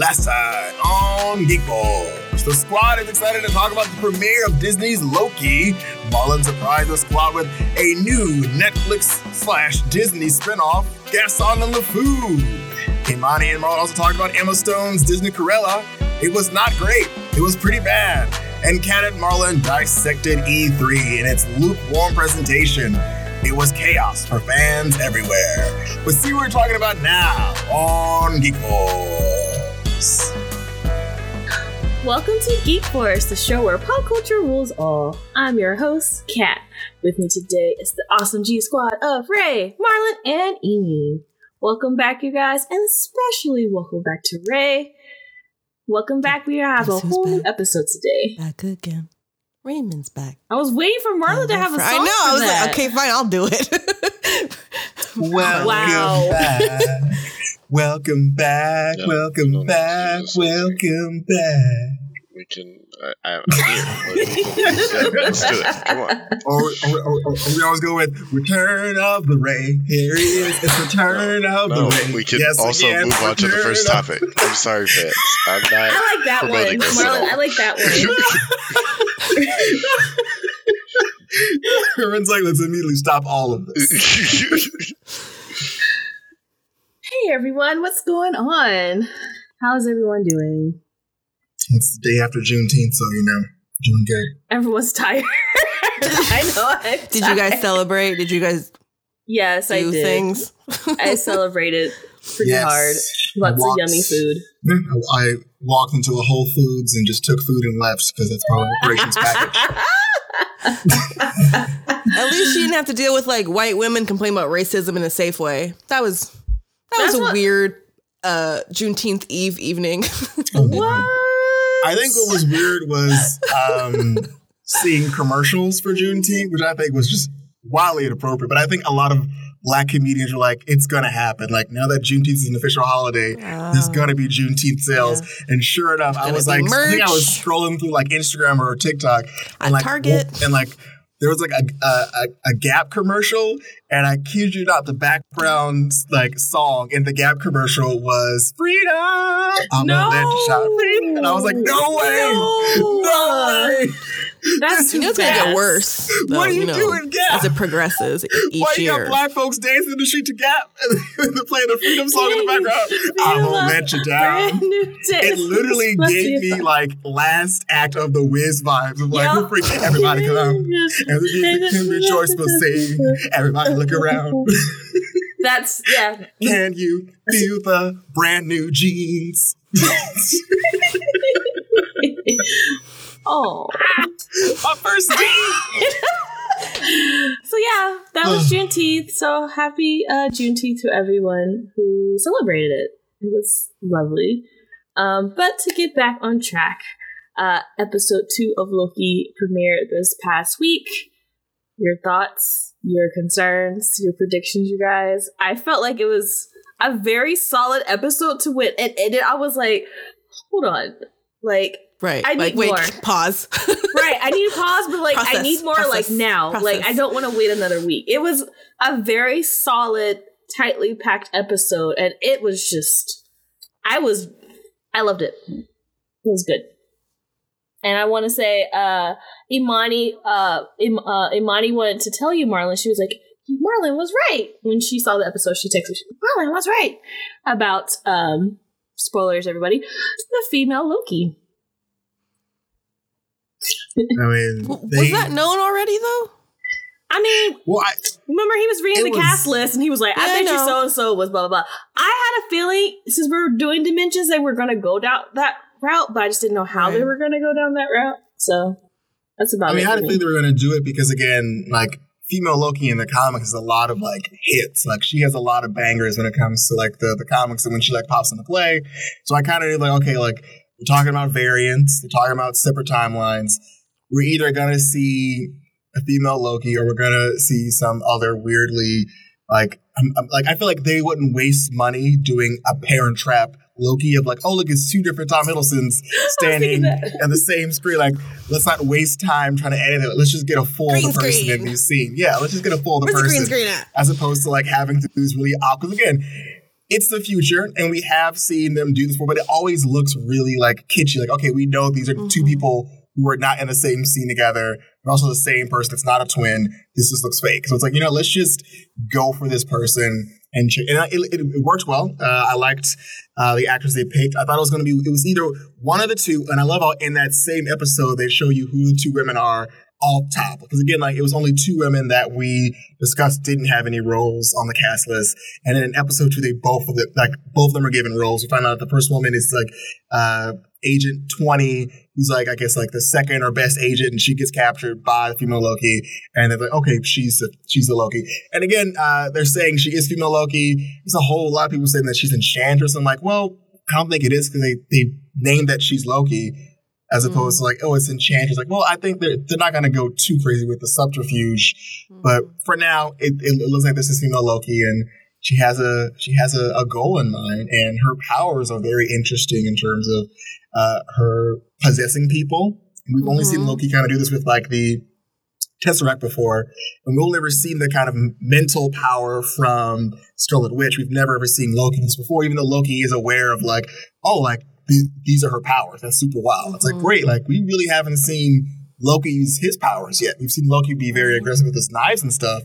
Last time on Geek Force, the squad is excited to talk about the premiere of Disney's Loki. Marlon surprised the squad with a new Netflix slash Disney spinoff, Gaston and LeFou. Imani and Marlon also talked about Emma Stone's Disney Cruella. It was not great. It was pretty bad. And Kat Marlon dissected E3 in its lukewarm presentation. It was chaos for fans everywhere. But see what we're talking about now on Geek Force. Welcome to Geek Force, the show where pop culture rules all. I'm your host, Kat. With me today is the awesome G Squad of Ray, Marlon, and Amy. Welcome back, you guys, and especially welcome back to Ray. Welcome back. We have a whole new back? episode today. Back again. Raymond's back. I was waiting for Marlon to have a song. I know. for I was that. like, okay, fine, I'll do it. Welcome Wow. Back. Welcome back. No, welcome no, no, back. Jesus, Jesus. welcome back. We can. I, I, I'm here. Yeah, let's do it. Come on. Or, or, or, or we always go with Return of the Ray. Here he is. It's Return of the Ray. we can Yes, also again, move on to the Return first of- topic. I'm sorry, fans. I'm not. I like that one. promoting this at Marlon. I like that one. Everyone's like, let's immediately stop all of this. Hey, everyone. What's going on? How's everyone doing? It's the day after Juneteenth, so you know, doing good. Everyone's tired. I know. I'm did you guys celebrate? Did you guys Yes, do I did. things? I celebrated pretty Yes. hard. Lots Walks. of yummy food. I, I walked into a Whole Foods and just took food and left because that's part of operations package. At least you didn't have to deal with like white women complaining about racism in a safe way. That was that That's was a what- weird uh Juneteenth Eve evening. what? I think what was weird was um, seeing commercials for Juneteenth, which I think was just wildly inappropriate. But I think a lot of black comedians were like, it's going to happen. Like, now that Juneteenth is an official holiday, there's going to be Juneteenth sales. And sure enough, I gonna was be like, I think I was scrolling through like Instagram or TikTok. And At like, Target. And like, there was like a, a, a, a Gap commercial, and I kid you not, the background like song in the Gap commercial was "Freedom." I'm No. you shout freedom. And I was like, "No way, No. no way!" That's You know it's gonna get worse. What are you know, doing, Gap? As it progresses each Why you year. got black folks dancing in the street to Gap and playing the freedom song in the background? I won't let you down. Brand new day. It literally gave me like last act of the Wiz vibes of like, we're freaking everybody come. And the be choice will sing. Everybody look around. That's yeah. Can you feel the brand new jeans? Oh. My first jeans. So yeah, that was Juneteenth. So happy uh, Juneteenth to everyone who celebrated it. It was lovely. Um, but to get back on track, uh, episode two of Loki premiered this past week. Your thoughts, your concerns, your predictions, you guys. I felt like it was a very solid episode to win. And, and I was like, hold on. Like, right. I like need wait, more. pause. right i need to pause but like i need more process, like now. Like i don't want to wait another week. It was a very solid tightly packed episode and it was just i was i loved it. It was good. And i want to say uh imani uh, Im- uh imani wanted to tell you marlon she was like marlon was right. When she saw the episode she texted me she, marlon was right. About um spoilers everybody. The female loki I mean, W- they, was that known already though? I mean, well, I, remember he was reading the was- cast list and he was like, I Yeah, I bet you so and so was blah, blah, blah. I had a feeling since we were doing dimensions that we're going to go down that route, but I just didn't know how they were going to go down that route. So that's about I mean, it. I for didn't me. think they were going to do it because, again, like female Loki in the comics is a lot of like hits. Like she has a lot of bangers when it comes to like the the comics and when she like pops into play. So I kind of knew like, okay, like we're talking about variants, we're talking about separate timelines. We're either gonna see a female Loki or we're gonna see some other weirdly like I'm, I'm- like I feel like they wouldn't waste money doing a Parent Trap Loki of like, oh look, it's two different Tom Hiddlestons standing at the same screen. Like, let's not waste time trying to edit it. Let's just get a full of Green the person screen. in the scene. Yeah, let's just get a full of the Where's the green person screen at? as opposed to like having to do these really awkward. Again, it's the future, and we have seen them do this before, but it always looks really like kitschy. Like, okay, we know these are mm-hmm. two people who are not in the same scene together, but also the same person. It's not a twin. This just looks fake. So it's like, you know, let's just go for this person. And, and it, it, it worked well. Uh, I liked uh, the actors they picked. I thought it was going to be, it was either one of the two. And I love how in that same episode, they show you who the two women are all top. Because again, like it was only two women that we discussed didn't have any roles on the cast list. And in episode two, they both of them, like both of them are given roles. We find out the first woman is like uh, Agent 20, who's like, I guess like the second or best agent, and she gets captured by the female Loki. And they're like, okay, she's a, she's the Loki. And again, uh, they're saying she is female Loki. There's a whole lot of people saying that she's Enchantress. I'm like, well, I don't think it is because they, they named that she's Loki as opposed mm. to like, oh, it's enchantress. like, well, I think they're, they're not going to go too crazy with the subterfuge. Mm. But for now, it, it, looks like this is female Loki, and she has a she has a, a, goal in mind, and her powers are very interesting in terms of uh, her possessing people. We've mm-hmm. only seen mm-hmm. Loki kind of do this with like the Tesseract before, and we've only ever seen the kind of mental power from Scarlet Witch. We've never ever seen Loki this before, even though Loki is aware of like, oh, like these are her powers. That's super wild. Mm-hmm. It's like mm-hmm. great. Like we really haven't seen Loki use his powers yet. We've seen Loki be very mm-hmm. aggressive with his knives and stuff,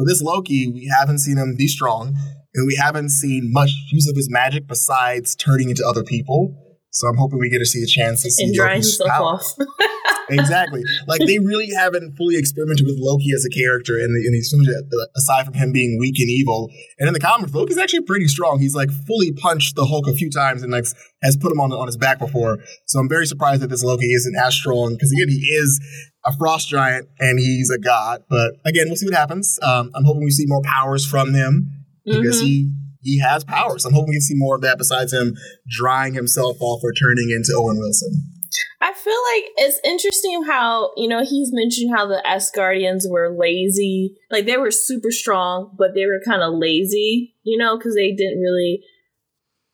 but this Loki, we haven't seen him be strong, and we haven't seen much use of his magic besides turning into other people. So I'm hoping we get to see a chance to see and drying himself off. exactly. Like they really haven't fully experimented with Loki as a character in, the, in these films aside from him being weak and evil. And in the comics, Loki's actually pretty strong. He's like fully punched the Hulk a few times and like has put him on on his back before. So I'm very surprised that this Loki isn't as strong because again, he is a frost giant and he's a god. But again, we'll see what happens. Um, I'm hoping we see more powers from him because mm-hmm. he he has powers. I'm hoping we can see more of that besides him drying himself off or turning into Owen Wilson. I feel like it's interesting how, you know, he's mentioned how the Asgardians were lazy. Like they were super strong, but they were kind of lazy, you know, because they didn't really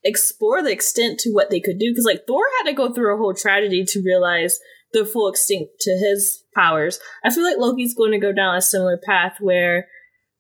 explore the extent to what they could do. Because like Thor had to go through a whole tragedy to realize the full extent to his powers. I feel like Loki's going to go down a similar path where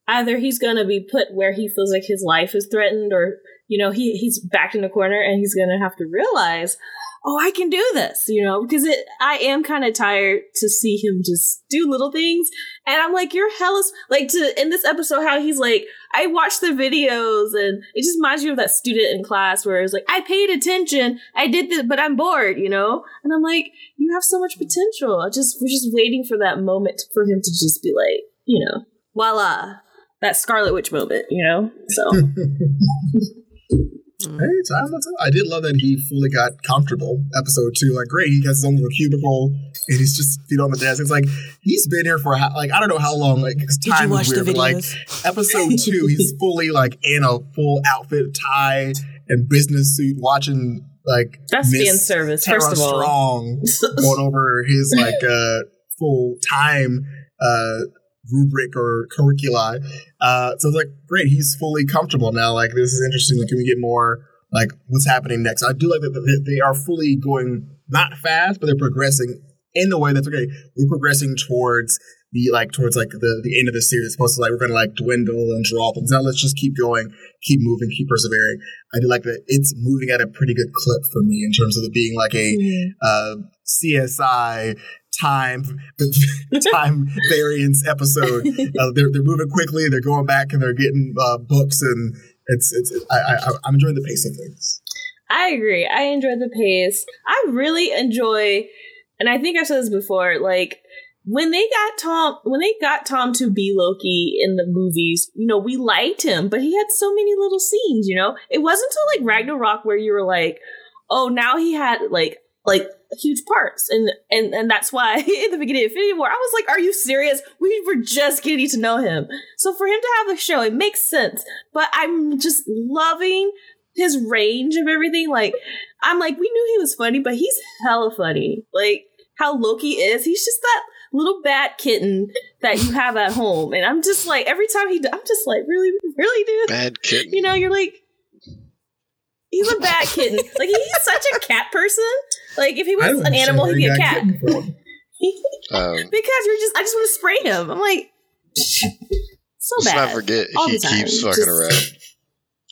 either he's going to be put where he feels like his life is threatened or you know he he's backed in a corner and he's going to have to realize oh i can do this you know because it i am kind of tired to see him just do little things and i'm like you're hellish like to in this episode how he's like i watched the videos and it just reminds you of that student in class where it's like i paid attention i did this but i'm bored you know and i'm like you have so much potential I just we're just waiting for that moment for him to just be like you know voila that Scarlet Witch moment, you know? So. Hey, time will tell. I did love that he fully got comfortable. Episode two, like great, he has his own little cubicle and he's just feet on the desk. It's like he's been here for how, like I don't know how long. Like time is weird, but like episode two, he's fully like in a full outfit, tie, and business suit, watching like that's Miss being service. Tara first of all, strong going over his like uh full time uh rubric or curricula. Uh, so it's like, great, he's fully comfortable now. Like, this is interesting. Like, can we get more, like, what's happening next? I do like that they are fully going, not fast, but they're progressing in the way that's okay. We're progressing towards the, like, towards, like, the, the end of the series. It's supposed to, like, we're going to, like, dwindle and draw things. Now let's just keep going, keep moving, keep persevering. I do like that it's moving at a pretty good clip for me in terms of it being, like, a mm-hmm. uh, CSI time time variance episode. Uh, they're they're moving quickly. They're going back and they're getting uh, books, and it's it's. I, I I'm enjoying the pace of things. I agree. I enjoy the pace. I really enjoy, and I think I said this before. Like when they got Tom, when they got Tom to be Loki in the movies, you know, we liked him, but he had so many little scenes. You know, it wasn't until like Ragnarok where you were like, oh, now he had like like huge parts. And and and that's why in the beginning of Infinity War I was like are you serious? We were just getting to know him. So for him to have a show it makes sense. But I'm just loving his range of everything. Like I'm like we knew he was funny but he's hella funny. Like how Loki is he's just that little bad kitten that you have at home. And I'm just like every time he I'm just like really really dude? Bad kitten. You know you're like He's a bad kitten. Like he's such a cat person. Like if he was an animal, he'd be a cat. um, because you're just, I just want to spray him. I'm like, so let's bad. not forget, he keeps fucking just, around.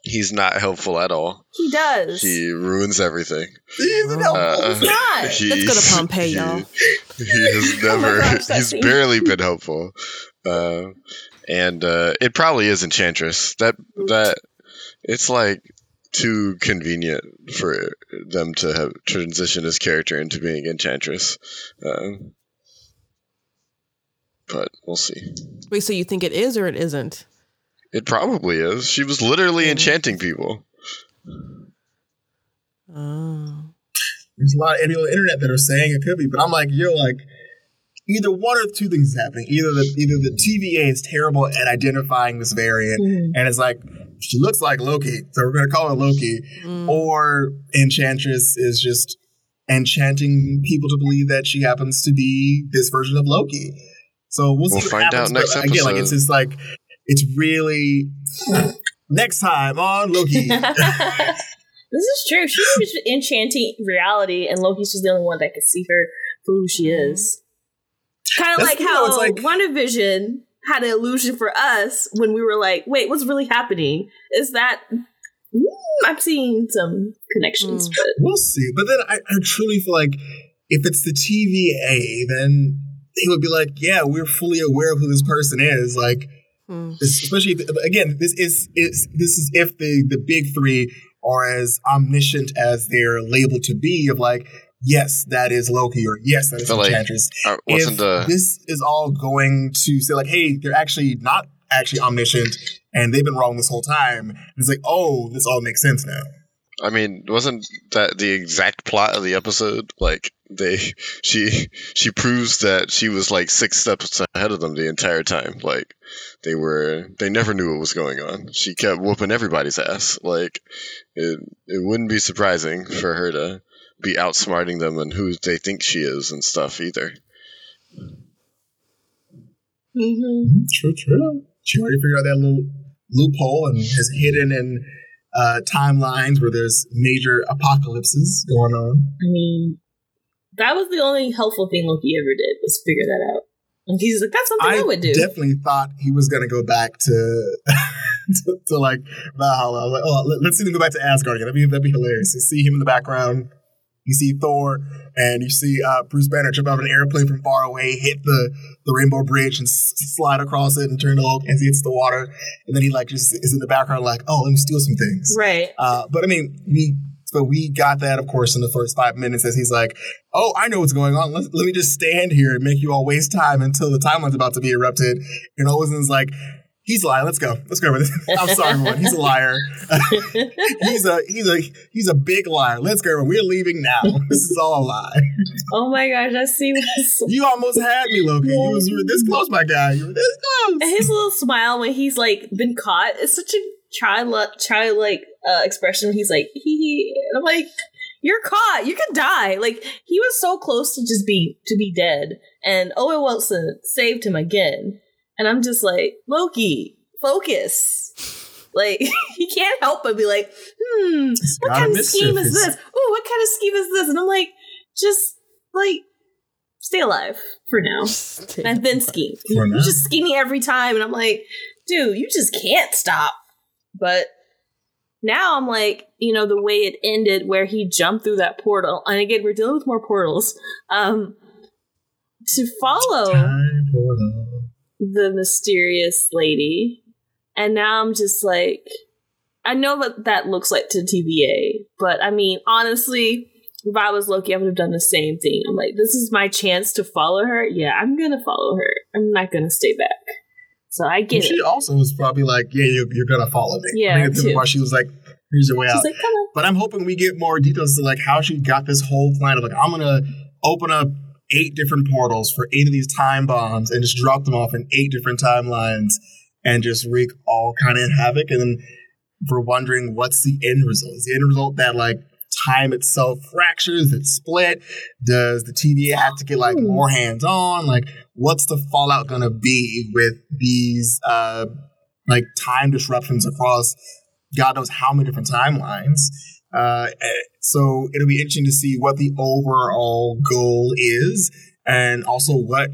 he's not helpful at all. He does. He ruins everything. He's an. Uh, He's not. Let's go to Pompeii, he, y'all. He has Oh never. gosh, he's scene. barely been helpful, uh, and uh, it probably is Enchantress. That that it's like too convenient for them to have transition his character into being Enchantress. Um, but we'll see. Wait, so you think it is or it isn't? It probably is. She was literally enchanting people. Oh. There's a lot of people on the internet that are saying it could be, but I'm like, you're like, either one or two things is happening. Either the either the TVA is terrible at identifying this variant, Mhm. and it's like she looks like Loki, so we're gonna call her Loki, Mm. or Enchantress is just enchanting people to believe that she happens to be this version of Loki. So we'll, We'll what find happens, out next but Again, like it's just like it's really next time on Loki. this is true. She's just enchanting reality, and Loki's just the only one that can see her for who she is. Kind of like how though, it's like- WandaVision had an illusion for us when we were like, "Wait, what's really happening?" Is that mm, I'm seeing some connections, Mm. but We'll see. But then I, I truly feel like if it's the TVA, then he would be like, yeah, we're fully aware of who this person is. Like, Hmm. especially if, again, this is is this is if the the big three are as omniscient as they're labeled to be. Of like, yes, that is Loki, or yes, that is like- Enchantress. Uh, if the this is all going to say like, hey, they're actually not actually omniscient, and they've been wrong this whole time. It's like, oh, this all makes sense now. I mean, wasn't that the exact plot of the episode? Like they, she, she proves that she was like six steps ahead of them the entire time. Like they were, they never knew what was going on. She kept whooping everybody's ass. Like it, it wouldn't be surprising for her to be outsmarting them and who they think she is and stuff either. Mhm. True, true. She already figured out that little loophole and is hidden in uh, timelines where there's major apocalypses going on. I mean, that was the only helpful thing Loki ever did was figure that out. And he's like, "That's something I, I would do." definitely thought he was going to go back to, to to like Valhalla. I was like, oh, let, us see them go back to Asgard again. That'd be that'd be hilarious. To see him in the background. You see Thor, and you see uh, Bruce Banner jump out of an airplane from far away, hit the, the Rainbow Bridge, and s- slide across it, and turn the Hulk as he hits the water. And then he like just is in the background, like, oh, let me steal some things. right. Uh, but I mean, we so we got that, of course, in the first five minutes as he's like, "Oh, I know what's going on. Let, let me just stand here and make you all waste time until the timeline's about to be erupted." And Owen's like, "He's lying. Let's go. Let's go with it. I'm sorry, everyone. He's a liar. he's a he's a he's a big liar. Let's go. Everyone. We're leaving now. This is all a lie. oh my gosh, I see this. You almost had me, Loki. You, was, you were this close, my guy. You were this And close." his little smile when he's like been caught is such a child childlike uh, expression. He's like, hee. And I'm like, you're caught. You could die. Like he was so close to just be to be dead, and Owen Wilson saved him again. And I'm just like, Loki, focus. Like he can't help but be like, hmm, what kind of scheme is is- this? Oh, what kind of scheme is this? And I'm like, just like stay alive for now. And then scheme. Now. You're just scheming every time, and I'm like, dude, you just can't stop. But now I'm like, you know, the way it ended, where he jumped through that portal, and again, we're dealing with more portals. Um, to follow Time portal. The mysterious lady, and now I'm just like, I know what that looks like to TVA, but I mean, honestly. If I was Loki, I would have done the same thing. I'm like, this is my chance to follow her. Yeah, I'm gonna follow her. I'm not gonna stay back. So I get she it. also was probably like, "Yeah, you're, you're gonna follow me." Yeah, I think at too. point she was like, "Here's your way She's out." like. But I'm hoping we get more details to like how she got this whole plan of like, I'm gonna open up eight different portals for eight of these time bombs and just drop them off in eight different timelines and just wreak all kind of havoc. And then we're wondering what's the end result. Is the end result that like time itself fractures, it's split? Does the TVA have to get like more hands on? Like, what's the fallout gonna be with these uh like time disruptions across God knows how many different timelines? Uh, so it'll be interesting to see what the overall goal is, and also what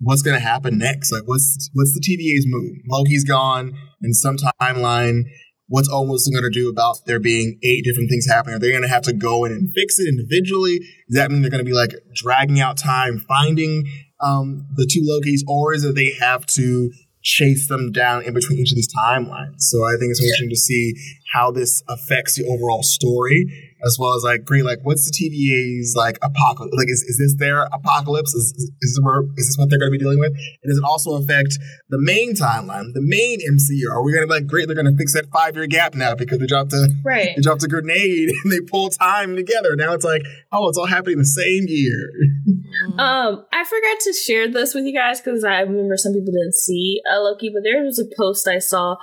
what's going to happen next. Like, what's what's the TVA's move? Loki's gone in some timeline. what's almost going to do about there being eight different things happening? Are they going to have to go in and fix it individually? Does that mean they're going to be like dragging out time finding um, the two Lokis, or is it they have to chase them down in between each of these timelines? So I think it's interesting to see how this affects the overall story as well as like great like what's the TVA's like apocalypse like is, is this their apocalypse? Is, is, is, this where, is this what they're going to be dealing with? And does it also affect the main timeline the main MCU are we going to be like great they're going to fix that five year gap now because they dropped a Right. they dropped a grenade and they pull time together. Now it's like oh it's all happening the same year. Um, I forgot to share this with you guys because I remember some people didn't see uh, Loki, but there was a post I saw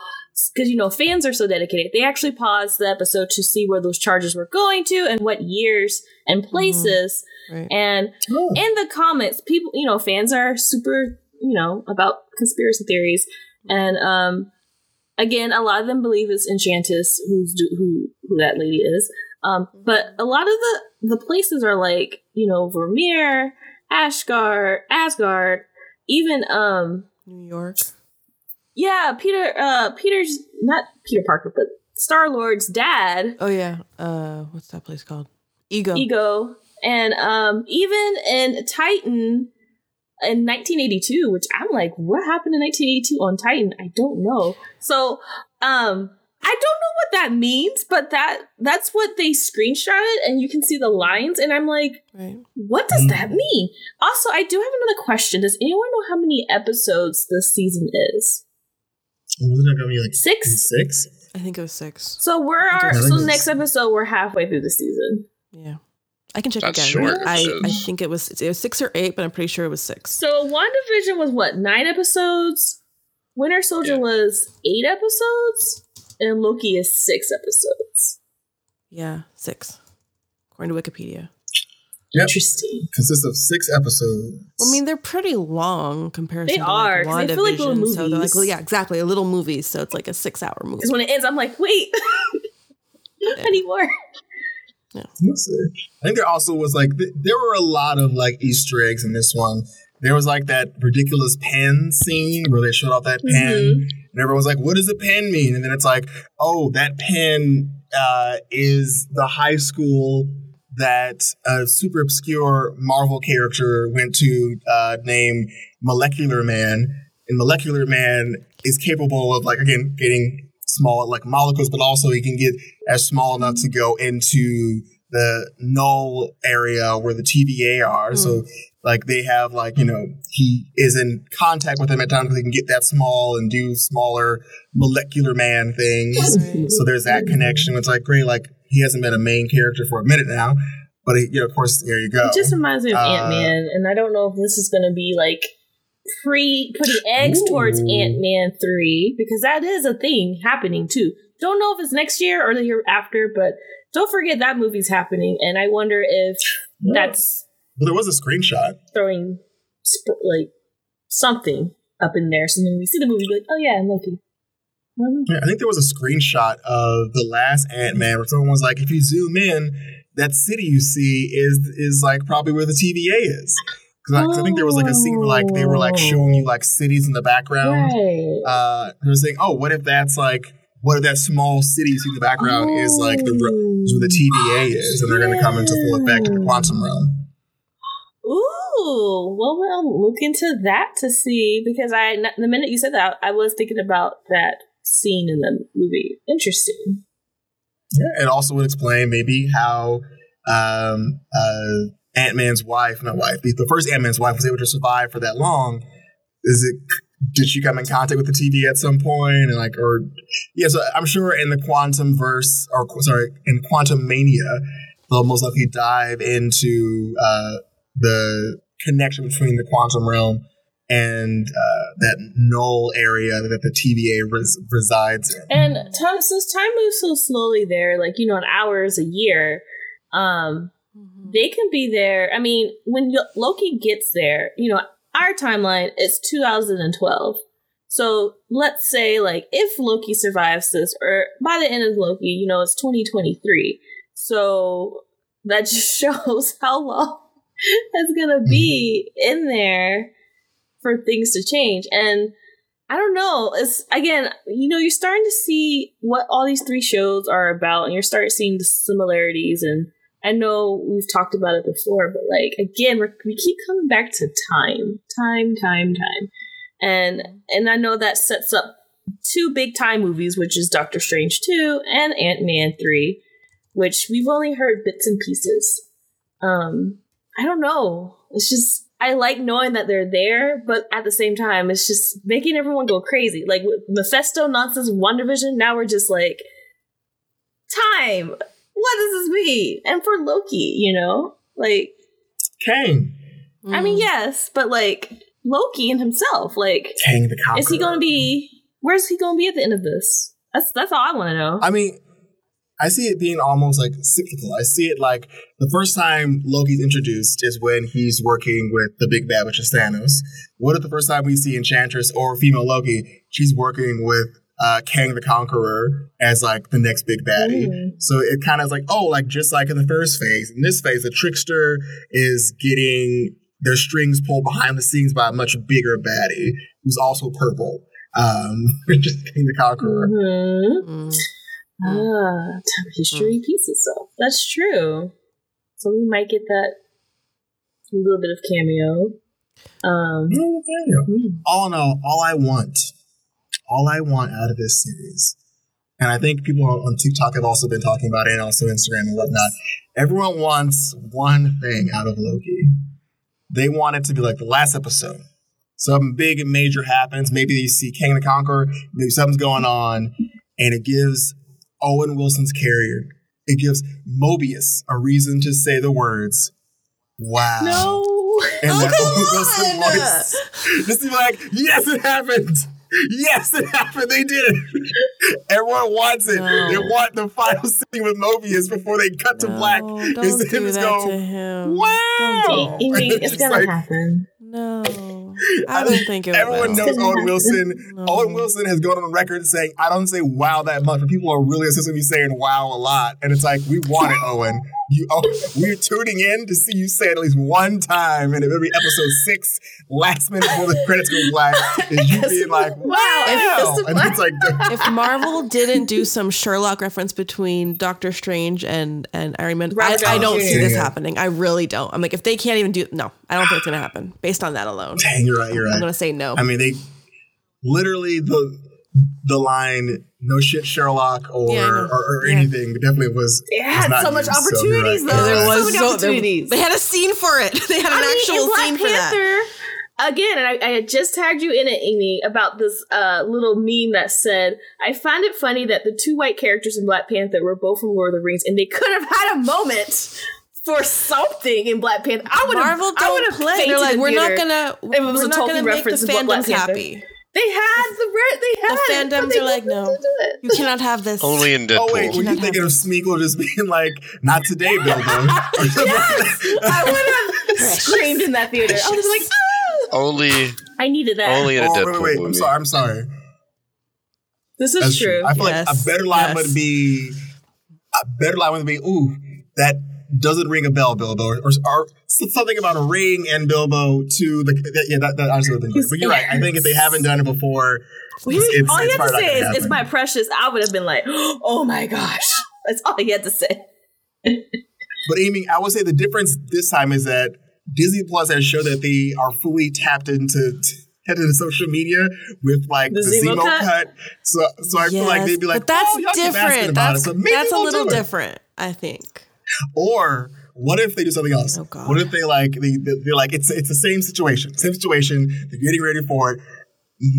because you know fans are so dedicated. They actually paused the episode to see where those charges were going to and what years and places. Right. And Oh. in the comments, people, you know, fans are super, you know, about conspiracy theories, and um, again, a lot of them believe it's Enchantress, who's do- who who that lady is. Um, but a lot of the the places are like, you know, Vermeer, Ashgard, Asgard, even um, New York. Yeah, Peter, uh, Peter's not Peter Parker, but Star Lord's dad, Oh yeah. Uh, what's that place called? Ego. Ego, and um, even in Titan in 1982, which I'm like, what happened in 1982 on Titan? I don't know. So, um, I don't know what that means, but that that's what they screenshotted, and you can see the lines, and I'm like, Right. what does that mean? Also, I do have another question. Does anyone know how many episodes this season is? Wasn't it going to be like Six. six I think it was six. So we're our, so it's- next episode we're halfway through the season. Yeah. I can check That's again. short, I, I think it was it was six or eight, but I'm pretty sure it was six. So WandaVision was what nine episodes. Winter Soldier Yeah. was eight episodes, and Loki is six episodes. Yeah, six. According to Wikipedia. Yep. Interesting. consists of six episodes Well, I mean, they're pretty long compared comparison They to are, like 'cause they feel like little WandaVision. So they're like, well, yeah, exactly, a little movie. So it's like a six-hour movie. Because when it ends, I'm like, wait, not anymore. Let's. I think there also was like th- there were a lot of like Easter eggs in this one. There was like that ridiculous pen scene where they showed off that pen, and everyone's like, "What does a pen mean?" And then it's like, "Oh, that pen uh, is the high school that a super obscure Marvel character went to, uh, named Molecular Man." And Molecular Man is capable of like again getting small like molecules, but also he can get as small enough to go into the null area where the TVA are. So like they have like you know he is in contact with them at times because he can get that small and do smaller molecular man things. So there's that connection. It's like great. Like he hasn't been a main character for a minute now, but he, you know, of course, there you go. It just reminds me of Uh, Ant Man, and I don't know if this is going to be like pre putting eggs towards Ant Man three because that is a thing happening too. Don't know if it's next year or the year after, but don't forget that movie's happening, and I wonder if that's Well, there was a screenshot. throwing sp- like something up in there. So when we see the movie, like, oh yeah, Loki. Mhm. Yeah, I think there was a screenshot of the last Ant Man where someone was like, if you zoom in, that city you see is is like probably where the TVA is. Because I, think there was like a scene where like they were like showing you like cities in the background. Right. Uh, they were saying, oh, what if that's like what if that small city you see in the background is like the is where the TVA is, and they're going to come into full effect in the quantum realm. Ooh, well, we'll look into that to see because I the minute you said that, I was thinking about that scene in the movie. Interesting. Yeah, it also would explain maybe how um, uh, Ant Man's wife, not wife, the the first Ant Man's wife was able to survive for that long. Is it? Did she come in contact with the TV at some point, and like, or yeah? So I'm sure in the quantum verse, or sorry, in Quantumania, they'll most likely dive into uh, the connection between the quantum realm and uh, that null area that the TVA res- resides in. And time, since time moves so slowly there, like you know, an hour is a year. Um, they can be there. I mean, when Yo- Loki gets there, you know, our timeline is 2012. So let's say, like, if Loki survives this, or by the end of Loki, you know, it's 2023. So that just shows how long it's gonna be in there for things to change. And I don't know. It's again, you know, you're starting to see what all these three shows are about, and you're starting seeing the similarities. And I know we've talked about it before, but like again, we keep coming back to time, time, time, time, and and I know that sets up two big time movies, which is Doctor Strange two and Ant Man three, which we've only heard bits and pieces. Um, I don't know. It's just I like knowing that they're there, but at the same time, it's just making everyone go crazy. Like with Mephisto nonsense, WandaVision. Now we're just like, time. What does this mean? And for Loki, you know, like Kang. I mean, mm. yes, but like Loki and himself, like, Kang the Conqueror. is he going to be? Where's he going to be at the end of this? That's that's all I want to know. I mean, I see it being almost like cyclical. I see it like the first time Loki's introduced is when he's working with the big bad, which is Thanos. What if the first time we see Enchantress or female Loki, she's working with uh, Kang the Conqueror as like the next big baddie. Mm. So it kind of is like, oh, like just like in the first phase. In this phase, the trickster is getting their strings pulled behind the scenes by a much bigger baddie who's also purple. Um, just Kang the Conqueror. Mhm. Mm. Ah, time history repeats itself. That's true. So we might get that little bit of cameo. Um, hmm. All in all, all I want, all I want out of this series, and I think people on, on TikTok have also been talking about it, and also Instagram and whatnot. Everyone wants one thing out of Loki. They want it to be like the last episode. Something big and major happens. Maybe you see Kang of the Conqueror. Maybe something's going on, and it gives Owen Wilson's carrier. It gives Mobius a reason to say the words, "Wow." no. And Oh, that come Owen Wilson on! voice. Just to be like, yes, it happened. Yes, it happened. They did it. Everyone wants it. No. They want the final scene with Mobius before they cut to black. No, Is don't him do just that go, to him. Wow. Don't do You that. mean it's It's gonna like- happen? No, I don't think it was. Everyone will. knows Owen. Wilson. No. Owen Wilson has gone on record saying, I don't say wow that much, but people are really obsessed with me saying wow a lot. And it's like, we want it, Owen. You, oh, we're tuning in to see you say it at least one time in every episode six, last minute before the credits go black, is you being like, wow. Wow. And it's like, if Marvel didn't do some Sherlock reference between Doctor Strange and and Iron Man, I, I don't see this happening. I really don't. I'm like, if they can't even do, no, I don't think it's gonna happen based on that alone. dang, you're right, you're right. I'm gonna say no. I mean, they literally the the line "No shit, Sherlock" or Yeah, I or, or Yeah. anything definitely was. It had not so much used, so opportunities, right, though. you're there right. so was many so there- opportunities. they had a scene for it. They had an mean, actual in Black scene for that. Again, and I, I had just tagged you in it, Amy, about this uh, little meme that said, I find it funny that the two white characters in Black Panther were both from Lord of the Rings, and they could have had a moment for something in Black Panther. I would have Marvel I would don't have play. fainted They're like, we're not gonna. If it was we're a not Tolkien gonna make the reference fandoms happy. They had the re- they had The it, but fandoms they are like, no. You cannot have this. Only in Deadpool. Oh wait, were you Cannot thinking of have Smeagol just being like, "Not today, Bilbo"? Yes, I would have screamed in that theater. I was like, "Ah!" only, I needed that. only in a oh, Deadpool wait, wait, wait. I'm sorry. I'm sorry. this is That's true. true. I feel Yes, like a better line yes. would be a better line would be, "Ooh, that doesn't ring a bell, Bilbo," or, or something about a ring and Bilbo to the that, yeah. That, that honestly would have been great. But you're right. I think if they haven't done it before, Well, it's, it's, all you have to say gonna is, "It's my precious." I would have been like, "Oh my gosh!" That's all he had to say. But Amy, I would say the difference this time is that Disney Plus has shown that they are fully tapped into headed into social media with like The the, Zemo Zemo cut? cut. So, so I feel like Yes, they'd be like, but that's oh, y'all keep different. about That's it, so maybe that's a we'll little do it. different. I think. Or what if they do something else? Oh, God. What if they like they they're like it's it's the same situation, same situation. They're getting ready for it.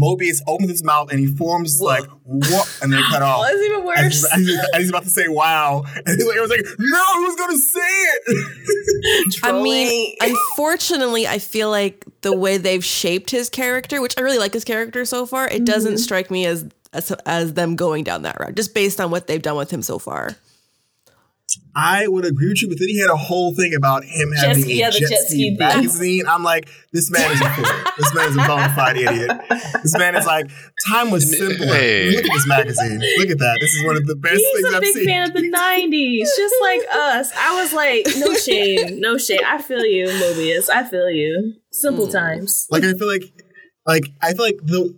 Mobius opens his mouth and he forms like what, and then cut off. It's even And worse. he's, and he's- and he's about to say wow, and he's like, I was like, no, who's gonna say it? I mean, unfortunately, I feel like the way they've shaped his character, which I really like his character so far, it doesn't Mm-hmm. strike me as, as as them going down that route, just based on what they've done with him so far. I would agree with you, but then he had a whole thing about him having ski- a yeah, jet, jet ski ski magazine. I'm like, this man is a fool. this man is a bona fide idiot. This man is like, time was simpler. Hey. Look at this magazine. Look at that. This is one of the best He's things a I've seen. He's a big fan of the '90s, just like us. I was like, no shame, no shame. I feel you, Mobius. I feel you. Simple Hmm. times. Like I feel like like I feel like the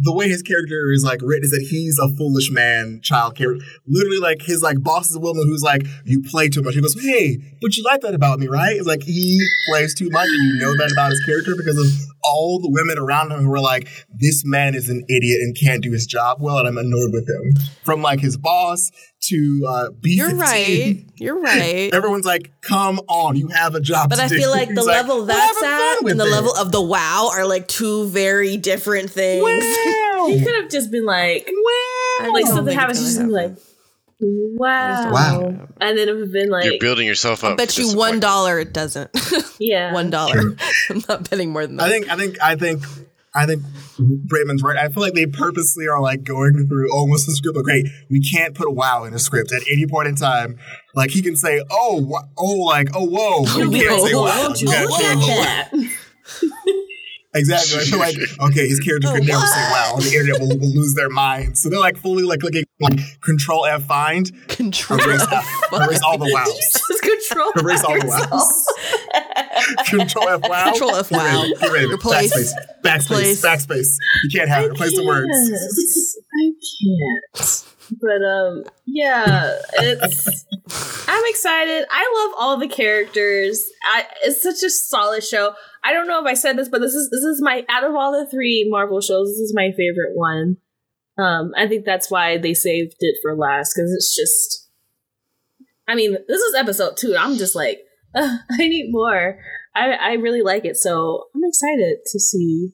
the way his character is like written is that he's a foolish man, child character. Literally, like his like boss is a woman who's like, "You play too much." He goes, "Hey, but you like that about me, right?" It's like he plays too much, and you know that about his character because of all the women around him who are like, "This man is an idiot and can't do his job well," and I'm annoyed with him. From like his boss to uh, B15. You're right. You're right. Everyone's like, "Come on, you have a job." But I do." feel like the He's level "We're that's at and the it." level of the wow are like two very different things. Wow. He could have just been like, I like something think happens, it's just gonna like, wow, Wow. and then it would have been like, You're building yourself up. I bet you one it doesn't. yeah, one dollar. I'm not betting more than that. I think I think I think I think Raymond's right. I feel like they purposely are like going through almost the script. Like, great, we can't put a "wow" in a script at any point in time. Like he can say, "Oh, wha- oh, like oh, whoa," but he can't say Whoa. "wow." You gotta change that. Exactly. Feel like okay, his character oh, could never say "wow." The internet will, will lose their minds. So they're like fully like clicking like Control F find, Control. erase, erase all the wows. Just control Erase all the wows. Control F wow. Control F wow. Get rid of it. Replace. Backspace. Backspace. Backspace. You can't have it. Replace the words. I can't. But um, yeah, it's. I'm excited. I love all the characters. I, it's such a solid show. I don't know if I said this, but this is this is my out of all the three Marvel shows, this is my favorite one. Um, I think that's why they saved it for last because it's just. I mean, this is episode two. I'm just like, I need more. I I really like it, so I'm excited to see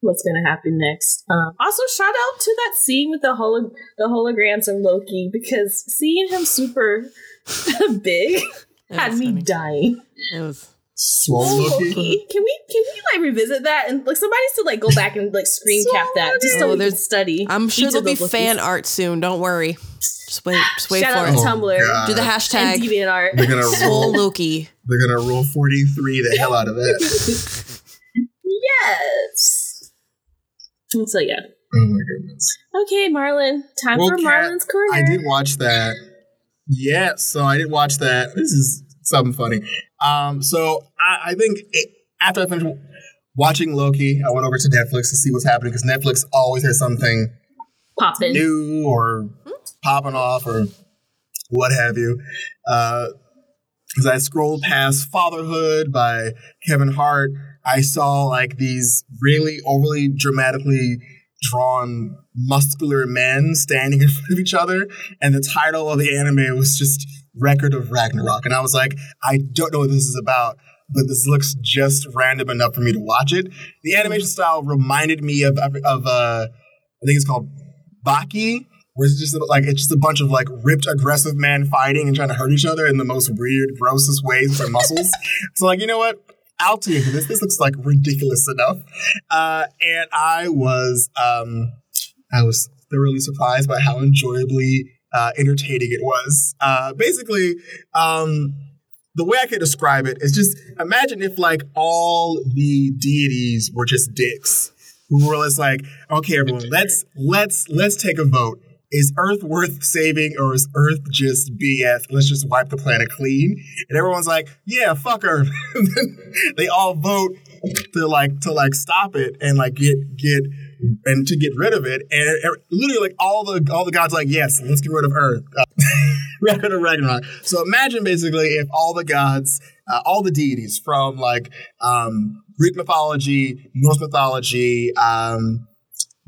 what's going to happen next. Um, also, shout out to that scene with the holo- the holograms of Loki because seeing him super big had was me funny. dying. It was. Swole Oh, Loki. Loki, can we can we like revisit that and like somebody to like go back and like screen cap that just so Oh, we there's- study. I'm sure there'll be those fan art soon. Don't worry. Just wait. Just wait Shout for out it. to Oh, Tumblr God. Do the and hashtag DeviantArt. They're gonna roll. Loki. They're gonna roll forty three the hell out of that. yes. So yeah. Oh my goodness. Okay, Marlon. Time Well, for Kat, Marlon's corner. I did watch that. Yeah, so I did watch that. This is something funny. Um, so I, I think it, after I finished watching Loki, I went over to Netflix to see what's happening because Netflix always has something popping new or popping off or what have you. Because I scrolled past Fatherhood by Kevin Hart, I saw like these really overly dramatically drawn muscular men standing in front of each other, and the title of the anime was just Record of Ragnarok. And I was like, I don't know what this is about. But this looks just random enough for me to watch it. The animation style reminded me of of, uh, I think it's called Baki, where it's just like it's just a bunch of like ripped, aggressive men fighting and trying to hurt each other in the most weird, grossest ways with their muscles. so like, you know what? I'll into this. This looks like ridiculous enough. Uh, and I was um, I was thoroughly surprised by how enjoyably uh, entertaining it was. Uh, basically, um, the way I could describe it is just imagine if like all the deities were just dicks who were just like, okay, everyone, let's let's let's take a vote. Is Earth worth saving or is Earth just BS? Let's just wipe the planet clean. And everyone's like, yeah, fuck Earth. they all vote to like to like stop it and like get get and to get rid of it. And it- literally like all the all the gods like, yes, let's get rid of Earth. Uh, Record of Ragnarok. So imagine basically if all the gods, uh, all the deities from like um, Greek mythology, Norse mythology, um,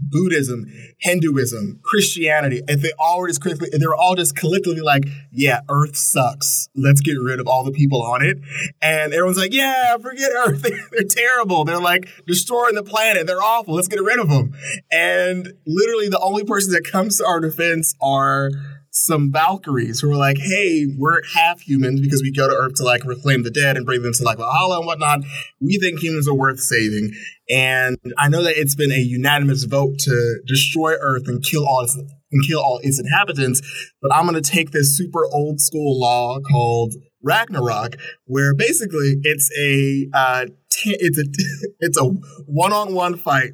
Buddhism, Hinduism, Christianity, if they all were just quickly, they were all just collectively like, yeah, Earth sucks. Let's get rid of all the people on it. And everyone's like, yeah, forget Earth. They're terrible. They're like destroying the planet. They're awful. Let's get rid of them. And literally the only person that comes to our defense are some Valkyries who are like, hey, we're half humans because we go to Earth to like reclaim the dead and bring them to like Valhalla and whatnot. We think humans are worth saving. And I know that it's been a unanimous vote to destroy Earth and kill all its and kill all its inhabitants. But I'm gonna take this super old school law called Ragnarok, where basically it's a uh, t- it's a it's a one on one fight,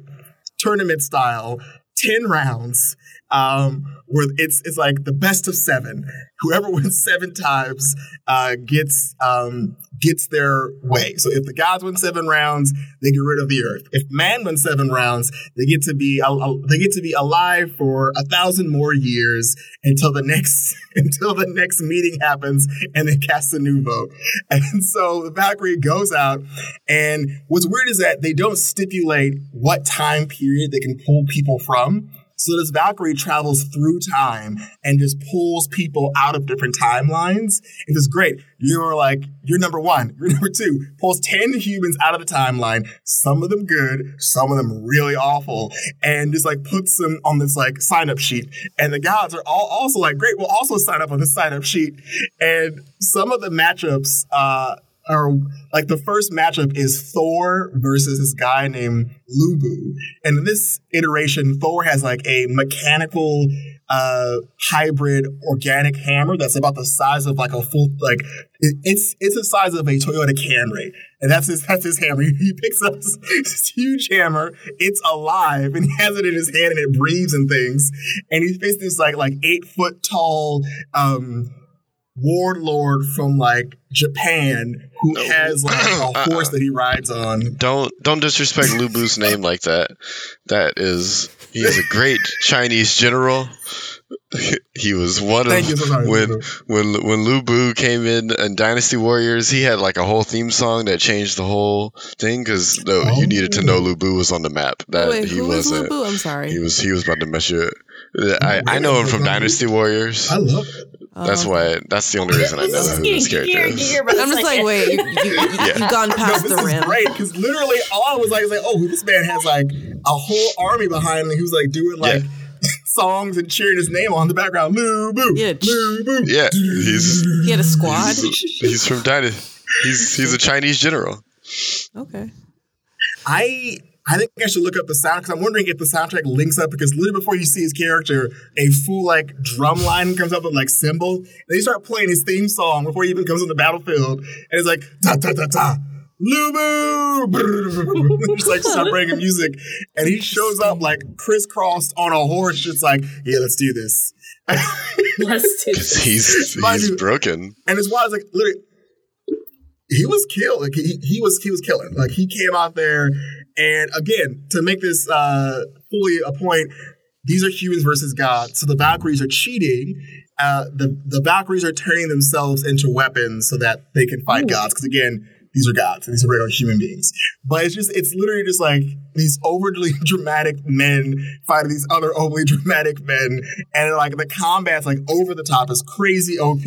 tournament style, ten rounds, um, where it's it's like the best of seven. Whoever wins seven times uh, gets um, gets their way. So if the gods win seven rounds, they get rid of the earth. If man wins seven rounds, they get to be they get to be alive for a thousand more years until the next until the next meeting happens and they cast a new vote. And so the Valkyrie goes out, and what's weird is that they don't stipulate what time period they can pull people from. So this Valkyrie travels through time and just pulls people out of different timelines. It is great. You're like, you're number one, you're number two, pulls 10 humans out of the timeline, some of them good, some of them really awful, and just like puts them on this like sign up sheet. And the gods are all also like, great, we'll also sign up on this sign up sheet. And some of the matchups, uh, or like the first matchup is Thor versus this guy named Lubu. And in this iteration, Thor has like a mechanical uh hybrid organic hammer that's about the size of like a full like it, it's it's the size of a Toyota Camry. And that's his that's his hammer. He, he picks up this, this, huge hammer. It's alive and he has it in his hand and it breathes and things. And he's facing this like like eight foot tall um warlord from like Japan who no. has like a uh-uh. horse that he rides on. Don't don't disrespect Lubu's name like that. That is he is a great Chinese general. he was one of when when when Lubu came in in Dynasty Warriors. He had like a whole theme song that changed the whole thing because no, oh. you needed to know Lubu was on the map. That Wait, he wasn't. Lubu? I'm sorry. He was he was about to mess you. I, I know him from Dynasty Warriors. I love it. That's um, why. That's the only reason I know who this character is. I'm just like, wait, you, you, yeah. you've gone past no, the rim. Great, because literally all I was like, was like, oh, this man has like a whole army behind him. He was like doing like. Yeah. songs and cheering his name on the background. Lou Boo. Yeah. Lou Boo. Yeah. He's he had a squad. He's, he's from Dynasty. He's he's a Chinese general. Okay. I I think I should look up the sound because I'm wondering if the soundtrack links up because literally before you see his character, a full like drum line comes up with like cymbal. They start playing his theme song before he even comes on the battlefield, and it's like ta ta ta ta. Lubu! just like start breaking music. And he shows up like crisscrossed on a horse, just like, yeah, let's do this. let's do this. He's, he's broken. And his wife like literally he was killed. Like he, he was he was killing. Like he came out there and again, to make this uh, fully a point, these are humans versus God. So the Valkyries are cheating. Uh, the the Valkyries are turning themselves into weapons so that they can fight Ooh. gods. Because again, these are gods and these are regular human beings. But it's just it's literally just like these overly dramatic men fighting these other overly dramatic men, and like the combat's like over the top is crazy OP.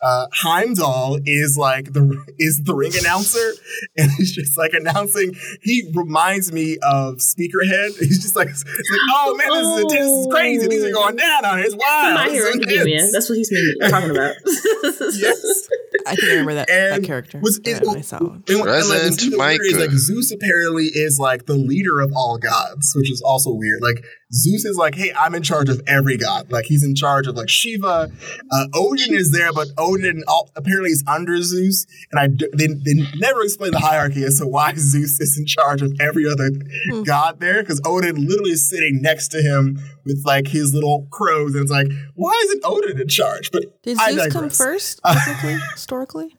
Uh, Heimdall is like the is the ring announcer, and he's just like announcing. He reminds me of Speakerhead. He's just like, like oh man, this is, this is crazy. These are going down on it. It's wild. My Hero Academia. That's what he's talking about. yes, I think I remember that, that character. Was, it, I saw. And, and, like, Mike. Is, like Zeus apparently is like the leader leader of all gods, which is also weird. Like Zeus is like, hey, I'm in charge of every god. Like he's in charge of like Shiva. Uh, Odin is there, but Odin apparently is under Zeus, and I they, they never explain the hierarchy as to why Zeus is in charge of every other hmm. god there. Because Odin literally is sitting next to him with like his little crows, and it's like, why isn't Odin in charge? But did Zeus come first, historically?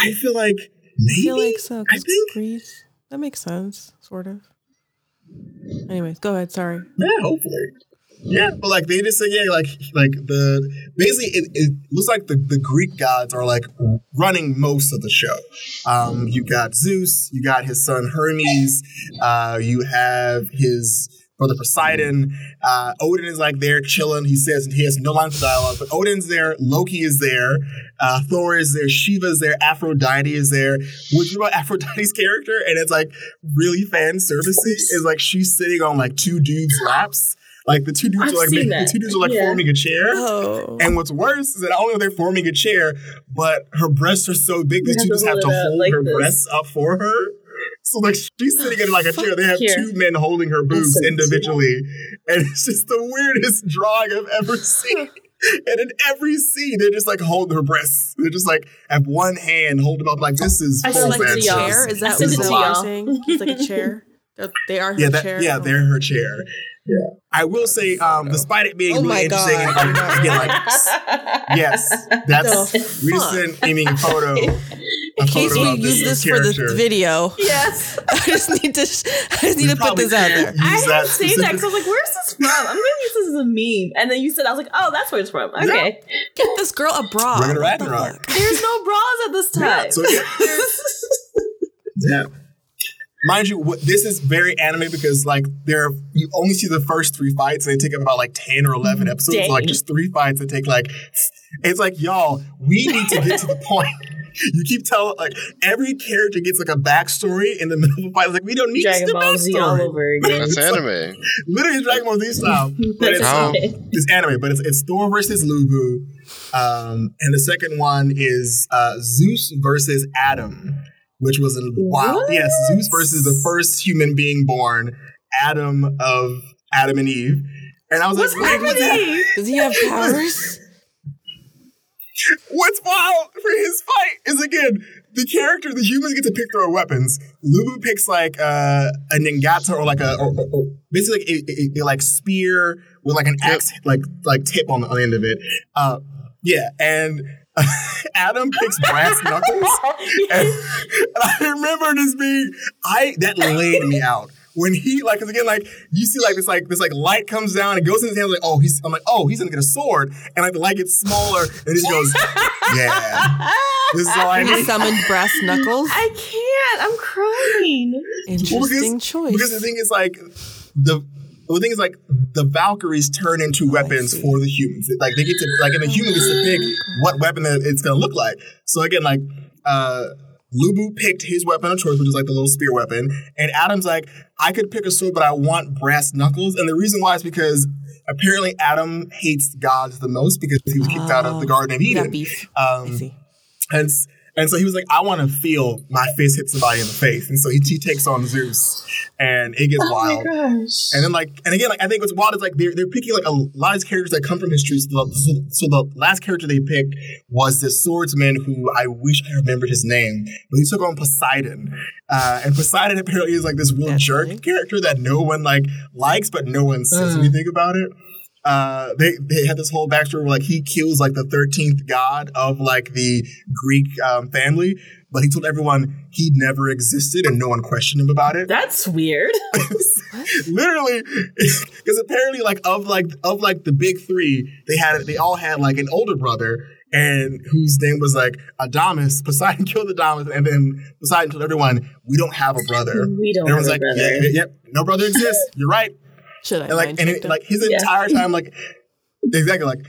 I feel like maybe. I feel like so. I think Greece. That makes sense, sort of. Anyways, go ahead. Sorry. Yeah, hopefully. Yeah, but like they just say, yeah, like like the basically it, it looks like the, the Greek gods are like running most of the show. Um, you got Zeus, you got his son Hermes, uh, you have his brother Poseidon. Uh, Odin is like there chilling. He says he has no lines of dialogue, but Odin's there. Loki is there. Uh, Thor is there. Shiva is there. Aphrodite is there. Which about Aphrodite's character, and it's like really fan servicey. Is like she's sitting on like two dudes' laps. Like the two dudes I've are like making, the two dudes are like yeah. forming a chair. Oh. And what's worse is that not only are they forming a chair, but her breasts are so big, these two just have to hold like her this. breasts up for her. So like she's sitting in like a chair. They have Here. two men holding her boobs individually, and it's just the weirdest drawing I've ever seen. And in every scene, they're just like holding her breasts. They're just like have one hand holding them up like this is I full like a chair. Is that what you're saying? It's like a chair. They are her yeah, that, chair. Yeah, they're her chair. I will say, um, despite it being Oh really my interesting, and, God. like, again, like yes, that's The fuck? recent aiming photo. In case photo we of use this for the video, yes. I just need to, I just need We to put this out there. I use had that to say that because I was like, "Where's this from?" I'm gonna use this as a meme, and then you said, "I was like, oh, that's where it's from." Okay, Get this girl a bra. We're gonna the Ragnarok. there's no bras at this time. So yeah. Mind you, what, this is very anime because like there you only see the first three fights and they take up about like ten or eleven episodes. So, like just three fights that take like it's like y'all, we need to get to the point. You keep telling like every character gets like a backstory in the middle of a fight. Like we don't need Dragon the Ball Z all backstory. over again. That's It's like- anime. Literally Dragon Ball Z style. But it's, How? it's anime, but it's, it's Thor versus Lubu. Um, and the second one is uh, Zeus versus Adam, which was a wow. What? Yes, Zeus versus the first human being born, Adam of Adam and Eve. And I was What's like, wait, what's that? happening? Does he have powers? What's wild for his fight is again the character, the humans get to pick their own weapons. Lubu picks like uh, a ningata or like a or, or- or basically like a, a- a, like spear with like an axe like like tip on the, on the end of it. Uh, yeah, and Adam picks brass knuckles, and, and I remember this being I that laid me out. When he like, cause again, like you see, like this, like this, like light comes down and goes in his hands. Like, oh, he's. I'm like, oh, he's gonna get a sword, and like the light gets smaller, and he goes, yeah. This is all I He need. summoned brass knuckles. I can't. I'm crying. Interesting choice. Because the thing is, like the the thing is, like the Valkyries turn into weapons for the humans. Like they get to, like, and the human gets to pick what weapon it's gonna look like. So again, like uh Lubu picked his weapon of choice, which is like the little spear weapon, and Adam's like, I could pick a sword, but I want brass knuckles. And the reason why is because apparently Adam hates gods the most because he was kicked out of the Garden of Eden. Um, and and so he was like, I want to feel my fist hit somebody in the face. And so he, he takes on Zeus, and it gets Oh wild. my gosh. And then like, and again, like I think what's wild is like they're they're picking like a lot of these characters that come from history. So the, so, so the last character they picked was this swordsman who I wish I remembered his name, but he took on Poseidon. Uh, and Poseidon apparently is like this real That's jerk right. character that no one like likes, but no one says Mm. anything about it. Uh, they they had this whole backstory where like he kills like the thirteenth god of like the Greek um, family, but he told everyone he never existed and no one questioned him about it. That's weird. literally because apparently like of like of like the big three they had they all had like an older brother and whose name was like Adamas. Poseidon killed Adamas, and then Poseidon told everyone, "We don't have a brother." We don't Everyone's have like, a brother. "Yeah, yeah, yep, no brother exists. You're right." Should I And like, and it, like his Yeah. entire time, like exactly like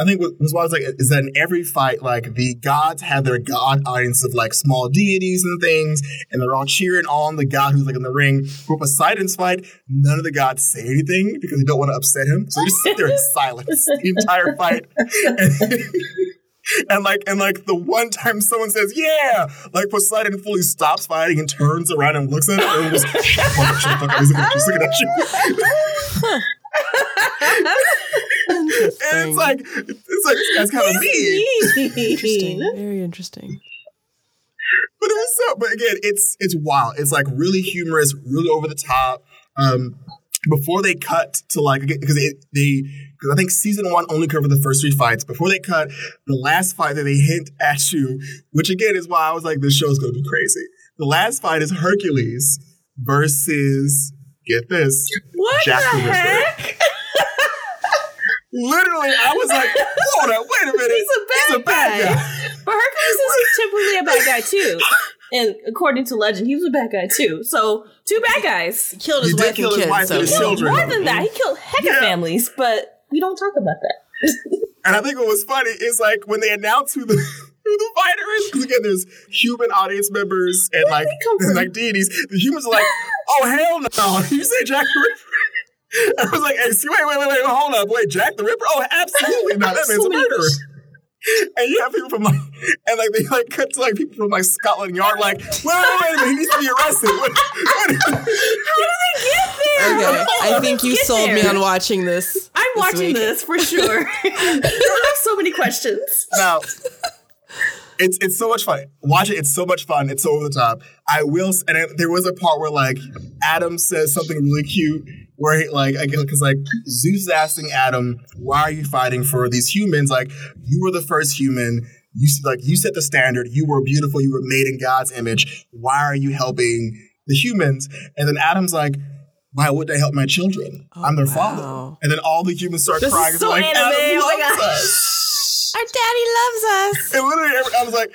I think what was wild is like is that in every fight, like the gods have their god audience of like small deities and things, and they're all cheering on the god who's like in the ring. For Poseidon's fight, none of the gods say anything because they don't want to upset him, so they just sit there in silence the entire fight. And, and like and like the one time someone says yeah, like Poseidon fully stops fighting and turns around and looks at it and goes, "Fuck, shut the fuck up, he's looking at you, he's looking at you." And it's like it's like this guy's kind of mean. interesting. Very interesting. But it was so. But again, it's it's wild. It's like really humorous, really over the top. Um, before they cut to like because it they because I think season one only covered the first three fights. Before they cut the last fight that they hint at you, which again is why I was like, this show's gonna be crazy. The last fight is Hercules versus get this What Jack the the Ripper. heck? Literally, I was like, hold up, wait a minute. He's a bad guy. But Hercules is typically a bad guy too. And according to legend, he was a bad guy too. So two bad guys. Killed his He did wife kill and his kids. wife so and his yeah. children. More than that, he killed heck of Yeah. families, but we don't talk about that. And I think what was funny is like when they announced who the who the fighter is, because again, there's human audience members and like and like deities. The humans are like, oh hell no! You say Jack the Ripper? I was like, hey, see, wait, wait, wait, wait, hold up, wait, Jack the Ripper? Oh, absolutely not. That So man's a murderer. And you have people from like, and like they like cut to like people from like Scotland Yard, like, wait, wait, wait, a minute, he needs to be arrested. What, what- How do they get there? Okay, I think you Get sold me on watching this. I'm this watching week. this for sure. I have so many questions. now it's it's so much fun watch it it's so much fun it's so over the top i will and it, there was a part where like adam says something really cute where he, like I guess because like Zeus is asking Adam, why are you fighting for these humans? Like you were the first human. You like you set the standard. You were beautiful. You were made in God's image. Why are you helping the humans? And then Adam's like, why would they help my children? Oh, I'm their wow. father. And then all the humans start This is crying. so like, anime. Adam Oh my loves us. Our daddy loves us. And literally, every- I was like,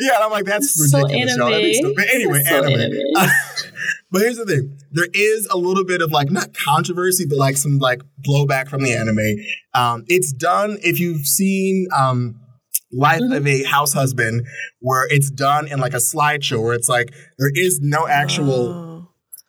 yeah. And I'm like, that's So ridiculous, y'all. That anime. But anyway, so anime. anime. but here's the thing: there is a little bit of like not controversy, but like some like blowback from the anime. Um, it's done if you've seen um, Life Mhm. of a House Husband, where it's done in like a slideshow, where it's like there is no actual Oh.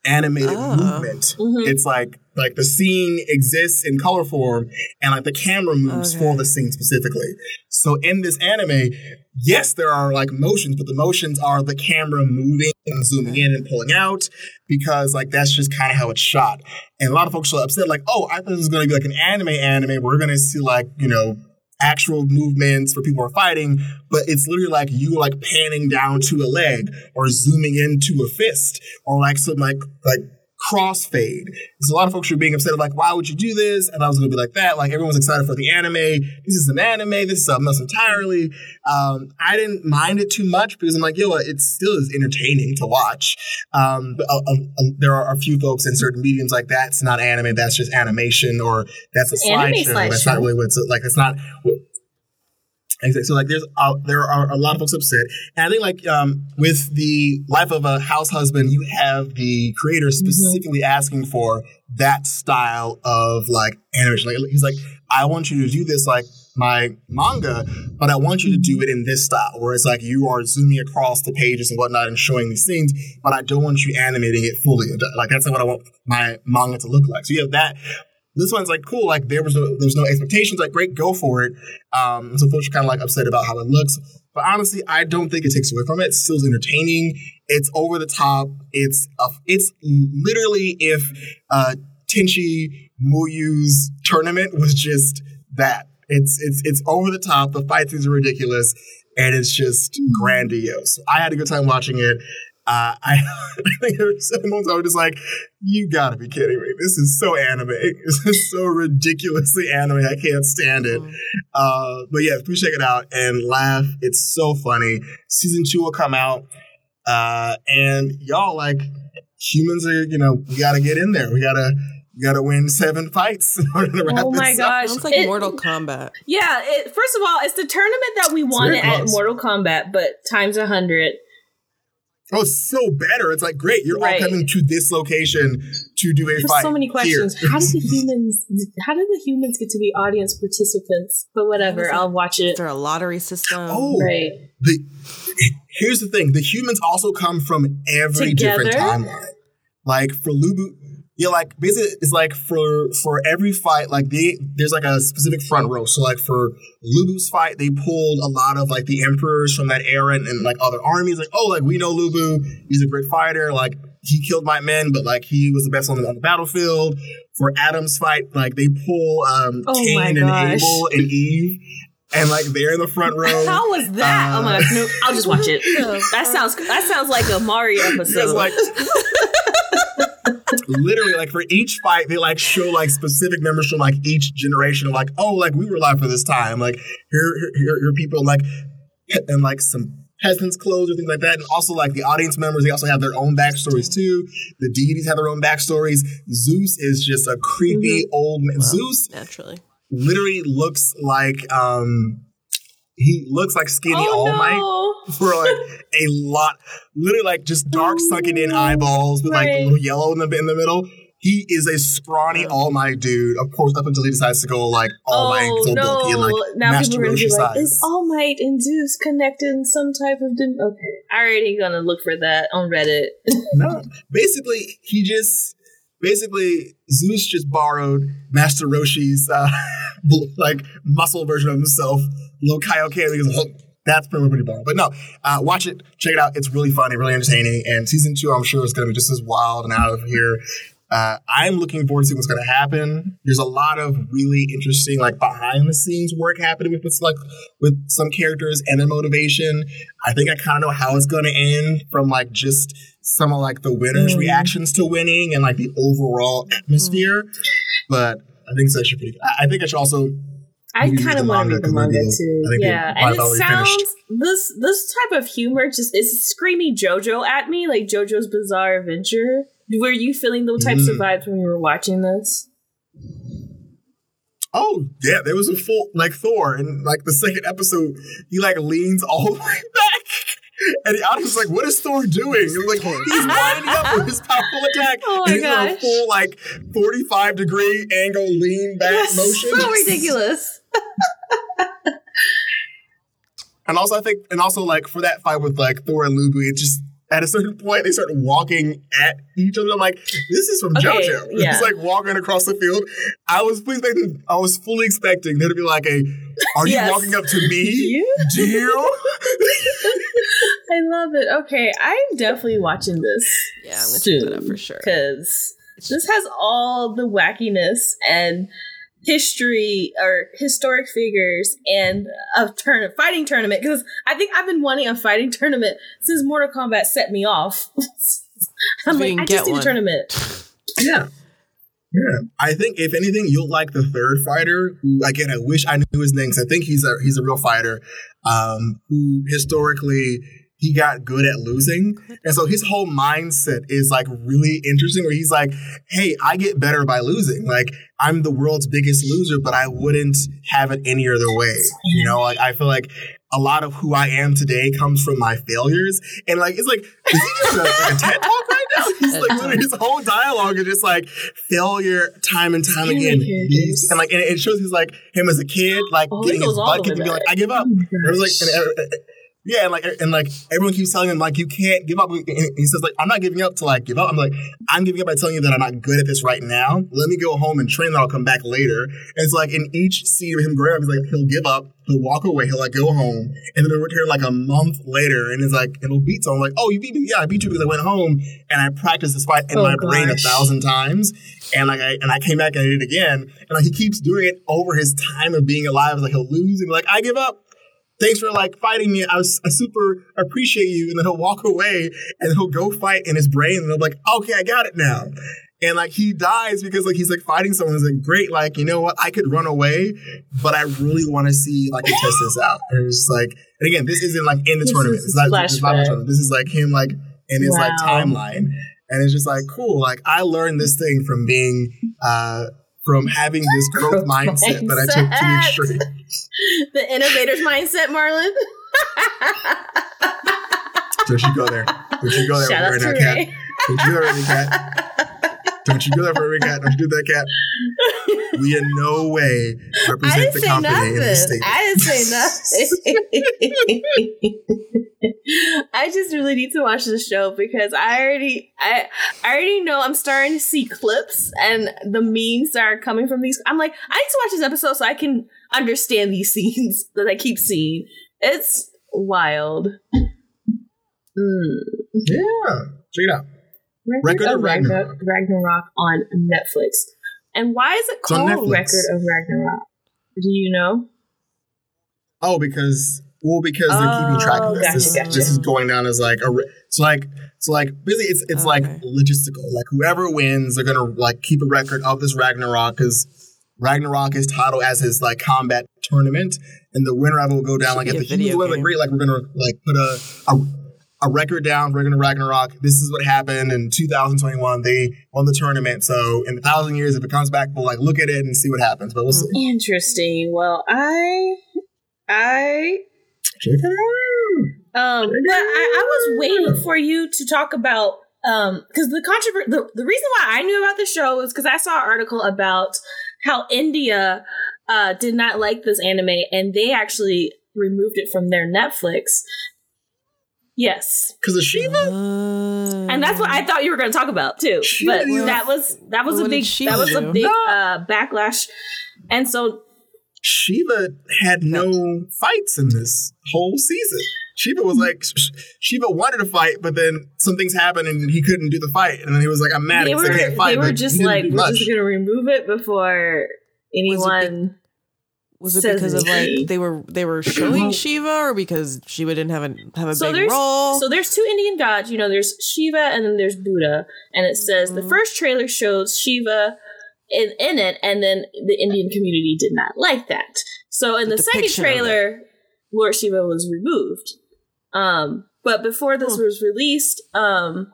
Animated Oh. movement. Mhm. It's like like the scene exists in color form and like the camera moves Okay. for the scene specifically. So in this anime, yes, there are like motions, but the motions are the camera moving and zooming in and pulling out because like that's just kind of how it's shot. And a lot of folks are upset, like, oh, I thought this was gonna be like an anime anime. We're gonna see like, you know, actual movements for people are fighting, but it's literally like you like panning down to a leg or zooming into a fist or like some like like crossfade. So a lot of folks were being upset, like, why would you do this? And I was gonna be like that. Like everyone's excited for the anime. This is an anime, this is something else entirely. Um, I didn't mind it too much because I'm like, yo, it still is entertaining to watch. Um, but uh, um, um, there are a few folks in certain mediums like that's not anime, that's just animation, or that's a slideshow. That's not really what's like. It's not. Exactly. So like, there's uh, there are a lot of folks upset, and I think like um, with the life of a house husband, you have the creator specifically asking for that style of like animation. Like he's like, I want you to do this like my manga, but I want you to do it in this style, where it's like you are zooming across the pages and whatnot and showing these things, but I don't want you animating it fully. Like that's not what I want my manga to look like. So you have that. This one's like cool. Like there was no, there was no expectations. Like great, go for it. Um, so folks are kind of like upset about how it looks, but honestly, I don't think it takes away from it. It's still entertaining. It's over the top. It's a, it's literally if uh, Tenchi Muyu's tournament was just that. It's it's it's over the top. The fight scenes are ridiculous, and it's just grandiose. I had a good time watching it. Uh, I, I think there were some moments I was just like, "You gotta be kidding me! This is so anime. This is so ridiculously anime. I can't stand it." Uh, but yeah, please check it out and laugh. It's so funny. Season two will come out, uh, and y'all like humans are. You know, we gotta get in there. We gotta. We gotta win seven fights in order to wrap Oh my this up. gosh. Sounds like It- Mortal Kombat. Yeah, it, first of all, it's the tournament that we won at close. Mortal Kombat, but times a hundred. Oh, so better. It's like great. You're Right. all coming to this location to do a There's fight. so many here. questions. How did the humans? How did the humans get to be audience participants? But whatever, What is it? I'll watch Is it. there a lottery system? Oh, Right. the here's the thing: the humans also come from every different timeline. Like for Lubu, yeah, like basically it's like for for every fight, like they there's like a specific front row. So like for Lubu's fight, they pulled a lot of like the emperors from that era and, and like other armies. Like oh, like we know Lubu, he's a great fighter. Like he killed my men, but like he was the best on the, on the battlefield. For Adam's fight, like they pull um Oh Cain and. Abel and Eve. And like they're in the front row. How was that? Uh, oh my gosh! No, I'll just watch it. That sounds that sounds like a Mario episode. like literally like for each fight they like show like specific members from like each generation of like oh like we were alive for this time. Like here here, here, people like and like some peasants clothes or things like that. And also like the audience members they also have their own backstories too. The deities have their own backstories. Zeus is just a creepy old man zeus Naturally. literally looks like um he looks like skinny oh, all might oh for like a lot, literally like just dark oh, sunken in eyeballs with like a little yellow in the in the middle. He is a scrawny All Might dude. Of course, up until he decides to go like All Might, Oh so no! bulky and like now people are gonna be like, "Is All Might and Zeus connected in some type of?" Dim- okay, I already gonna look for that on Reddit. no, basically he just basically Zeus just borrowed Master Roshi's uh, like muscle version of himself, little Kaioken. Because oh, that's pretty he borrowed. But no, uh, watch it, check it out. It's really funny, really entertaining, and season two I'm sure is going to be just as wild and out of here. Uh, I'm looking forward to seeing what's going to happen. There's a lot of really interesting, like behind the scenes work happening with, with like with some characters and their motivation. I think I kind of know how it's going to end from like just some of like the winners' Mm. reactions to winning and like the overall atmosphere. But I think it's actually pretty. Good. I, I think I should also. I kind of want to read the manga too. Yeah, and it already finished. sounds this this type of humor just is screaming JoJo at me, like JoJo's Bizarre Adventure. Were you feeling those types of Mm. vibes when you were watching this? Oh yeah, there was a full like Thor in like the second episode. He like leans all the way back, and the audience is like, "What is Thor doing?" And like he's winding up with his powerful attack, Oh and my he's in a full like forty-five degree angle lean back That's motion. so ridiculous. And also, I think, and also like for that fight with like Thor and Lubu, it just at a certain point they start walking at each other. I'm like, this is from Okay, JoJo. yeah. It's like walking across the field. I was fully expecting, I was fully expecting there to be like a, are you walking up to me, You? deal? I love it. Okay, I'm definitely watching this. Yeah, I'm gonna check that out for sure. because this has all the wackiness and history or historic figures and a turn fighting tournament because I think I've been wanting a fighting tournament since Mortal Kombat set me off. I'm like, I just need one. a tournament. Yeah. Yeah. I think if anything, you'll like the third fighter. Who again, I wish I knew his name because I think he's a he's a real fighter. Um, who historically he got good at losing, and so his whole mindset is like really interesting. Where he's like, "Hey, I get better by losing. Like I'm the world's biggest loser, but I wouldn't have it any other way. You know, like I feel like." A lot of who I am today comes from my failures, and like it's like is he giving a, like a TED talk right now? He's like literally his whole dialogue is just like failure time and time again. And like and it shows he's like him as a kid, like Oh, getting his butt kicked and being like. I give up. Oh it was like and, uh, yeah, and like and like everyone keeps telling him like you can't give up. And he says like I'm not giving up to like give up. I'm like I'm giving up by telling you that I'm not good at this right now. Let me go home and train. Then I'll come back later. And it's like in each scene of him growing up, he's like he'll give up, he'll walk away, he'll like go home, and then he'll return like a month later, and it's like it'll beat someone like oh you beat me, yeah I beat you because I went home and I practiced this fight in Oh, my brain a thousand times, and like I and I came back and I did it again, and like he keeps doing it over his time of being alive. It's like he'll lose and like I give up thanks for like fighting me. I, was, I super appreciate you. And then he'll walk away and he'll go fight in his brain and be like, okay, I got it now. And like he dies because like he's like fighting someone. He's like, great, like, you know what? I could run away, but I really want to see like test this out. And it's just like, and again, this isn't like in the This tournament. It's not, it's not the tournament. This is like him like in his like timeline. And it's just like, cool. Like I learned this thing from being uh from having this growth Growth mindset that I took to the extreme. the innovator's mindset, Marlon. Don't you go there. Don't you go there Shout out right now, Kat. Ray. Don't you Ray Kat. Don't you do that for a cat. Don't you do that, Kat. We in no way I represent didn't the say company in this nothing. statement. I didn't say nothing. I just really need to watch this show because I already, I, I already know I'm starting to see clips and the memes that are coming from these. I'm like, I need to watch this episode so I can understand these scenes that I keep seeing. It's wild. Mm. Yeah. Check it out. Record of Ragnarok. Ragnarok on Netflix. And why is it It's called Record of Ragnarok? Do you know? Oh, because well, because they're keeping track of Oh, this. gotcha, this, gotcha. this is going down as like a. re- It's like so like basically it's it's like logistical. Like whoever wins, they're gonna like keep a record of this Ragnarok because Ragnarok is titled as his like combat tournament, and the winner of it will go down Should like at the humans video win, like game. great, like we're gonna like put a. a a record down, we're Ragnarok. This is what happened in 2021. They won the tournament. So in a thousand years, if it comes back, we'll like look at it and see what happens. But we'll see. Interesting. Well, I, I, out. um, but I, I was waiting for you to talk about, um, because the controversy, the, the reason why I knew about the show was because I saw an article about how India, uh, did not like this anime and they actually removed it from their Netflix. Yes. Because of Shiva? And that's what I thought you were going to talk about too. She But didn't- that was that was What a big she that was a big uh, backlash, and so Shiva had no fights in this whole season. Shiva was like, Sh- Sh- Shiva wanted to fight, but then some things happened and he couldn't do the fight. And then he was like, I'm mad They because were, I can't fight. they were just like, we're much. just gonna remove it before anyone. Was it because of like they were they were showing Shiva, or because Shiva didn't have a have a so big role? so there's two Indian gods. You know, there's Shiva and then there's Buddha, and it says Mm-hmm. the first trailer shows Shiva in, in it, and then the Indian community did not like that. So in The the, second depiction of it. trailer, Lord Shiva was removed. Um, but before this Hmm. was released, um,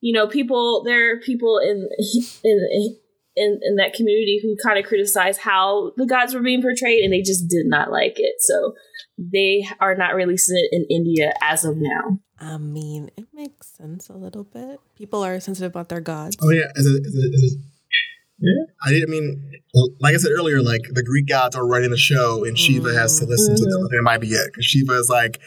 you know, people there are people in in in, in that community who kind of criticized how the gods were being portrayed, and they just did not like it. So they are not releasing it in India as of now. I mean, it makes sense a little bit. People are sensitive about their gods. Oh yeah, as a, as a, as a, yeah. I didn't mean, well, like I said earlier, like the Greek gods are running the show, and Shiva has to listen to them. It might be it because Shiva is like,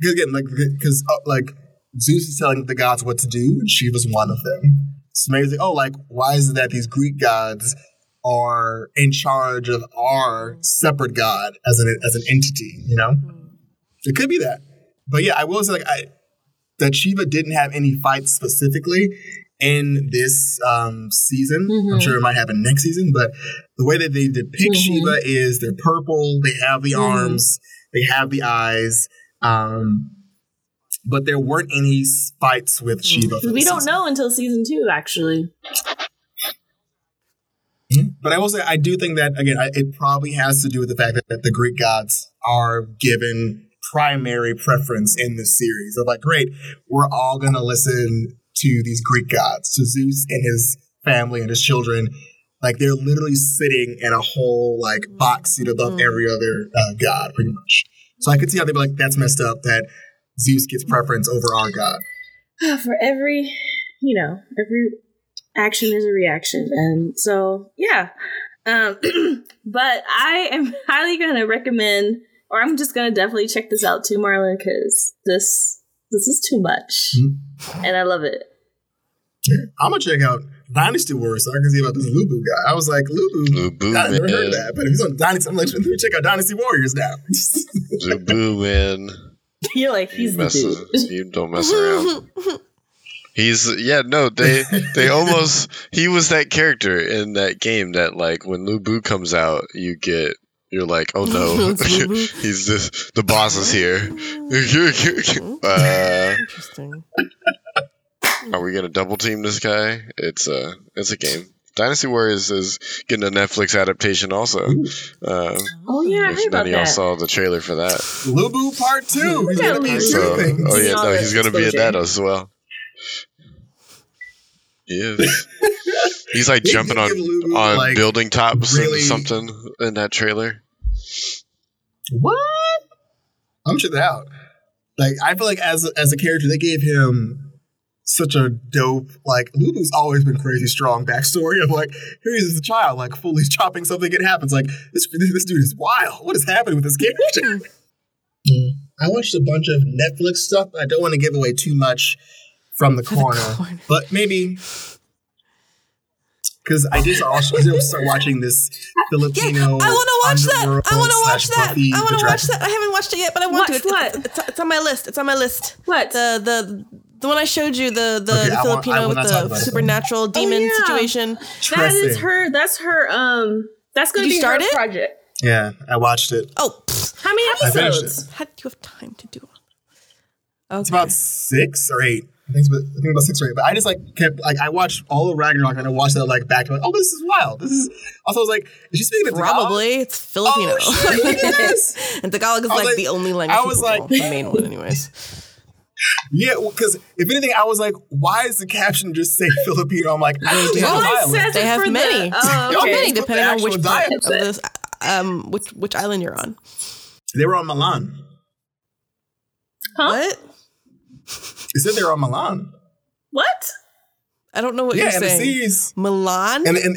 because again, like because uh, like Zeus is telling the gods what to do, and Shiva's one of them. Like, oh, like why is it that these Greek gods are in charge of our separate god as an as an entity? You know, it could be that. But yeah, I will say like I that Shiva didn't have any fights specifically in this um, season. I'm Mhm. sure it might happen next season, but the way that they depict Mhm. Shiva is they're purple, they have the Mhm. arms, they have the eyes, um, but there weren't any fights with Shiva. We don't season. know until season two, actually. Mhm. But I will say, I do think that again, I, it probably has to do with the fact that, the Greek gods are given primary preference in this series. Of like, great, we're all going to listen to these Greek gods, to Zeus and his family and his children. Like they're literally sitting in a whole like box seat above Mm. every other uh, god, pretty much. So I could see how they'd be like, that's messed up that Zeus gets preference over our god. For every, you know, every action is a reaction, and so yeah. Um, but I am highly going to recommend, or I'm just going to definitely check this out too, Marlon, because this this is too much, Mhm. and I love it. I'm gonna check out Dynasty Wars so I can see about this Lubu guy. I was like, Lubu, Lubu, I never heard of that, but if he's on Dynasty, I'm like, let me check out Dynasty Warriors now. Zubu, man. You're like You, he's the mess, dude. you don't mess around. He's yeah no they they almost he was that character in that game that like when Lubu comes out you get you're like oh no It's Lu Bu. he's this the boss is here uh, Interesting. are we gonna double team this guy it's a it's a game Dynasty Warriors is getting a Netflix adaptation also uh, Oh yeah, I heard if about none of y'all that. saw the trailer for that Lubu Part Two. He's Yeah, gonna be so, oh yeah no he's gonna be in that as well he is he's like jumping on Lubu, on like, building tops really- and something in that trailer. What? I'm check that out. Like I feel like as as a character, they gave him such a dope. Like Lubu's always been crazy strong backstory of like here he is as a child, like fully chopping something. It happens. Like this this dude is wild. What is happening with this character? Mm. I watched a bunch of Netflix stuff. I don't want to give away too much from the corner, corner. but maybe because I did also I did start watching this Filipino. I want to watch that. I want to watch that. I want to watch that. I haven't watched it yet, but I want Watch to. It's, what? It's, it's, it's on my list. It's on my list. What? The the the one I showed you, the the, Okay, the I won't- I Filipino will with the about it. supernatural demon yeah. situation. that is Interesting. her. That's her. Um, that's going to you be start her it? project. Yeah, I watched it. Oh, pfft, How many I finished episodes? how do you have time to do it? Okay. It's about six or eight. I think about, I think about six or eight. But I just like kept like I watched all of Ragnarok and I watched that like back. To like, oh, this is wild. This is also I was like, is she speaking in Tagalog? Probably it's Filipino. Oh, shit, yes. and Tagalog is like, like- the only language. I was people like- the main one, anyways. Yeah, because if anything, I was like, why is the caption just say Filipino? I'm like, I don't do. know Oh, it says They have for the- many. Oh, They have okay. many, depending on which part of this, um, which which island you're on. They were on Milan. Huh? What? They said they were on Milan. What? I don't know what yeah, you're in the saying. series. Milan. And, and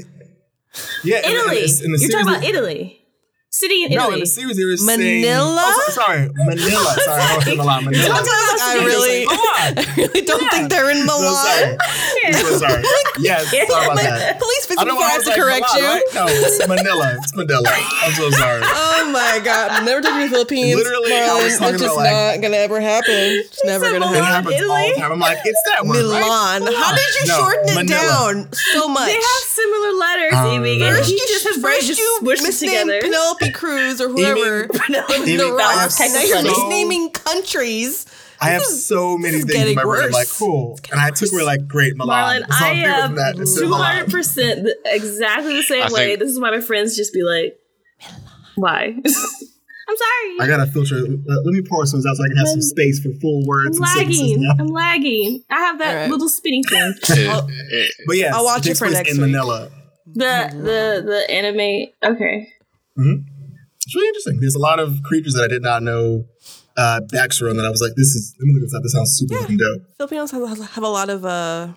yeah, in- in, Italy. the- in the You're talking about Italy. City in No, Italy. in the series they were saying Manila? Oh, sorry, Manila. Sorry, I was saying Milan. Manila. I really, I really don't Yeah. think they're in Milan. I'm so sorry. Yes, sorry about that. Please fix I me don't before I want have to to correct you. Right? No, it's Manila. It's Manila. I'm so sorry. Oh my god! Never took me to the Philippines. Literally, I was talking It's just about, like- not gonna ever happen. It's never gonna It Milan. happen. happens all the time. I'm like, it's that word, right? Milan. How did you No, shorten it Manila. down so much? they have similar letters, Um, Amy. And First he you just his first you smushed misnamed together. Penelope Cruz or whoever. Amy, the Rock. Now you're so- misnaming countries. I have so many is things in getting my brain. I'm like, cool. And I took away like, great, Milan. Marlon, I I'm bigger am than that. It's two Milan. hundred percent exactly the same I way. think- This is why my friends just be like, "Why?" I'm sorry. I gotta filter. Let uh, let me pour some out so I can have some space for full words I'm and sentences lagging. now. I'm lagging. I have that All right. little spinning thing. It- it- But yeah, I'll watch it for place next in week. Manila. The the the anime. Okay. Mm-hmm. It's really interesting. There's a lot of creatures that I did not know uh, backstory on that I was like, this is, let me look this up. This sounds super fucking dope. Filipinos have, have a lot of uh,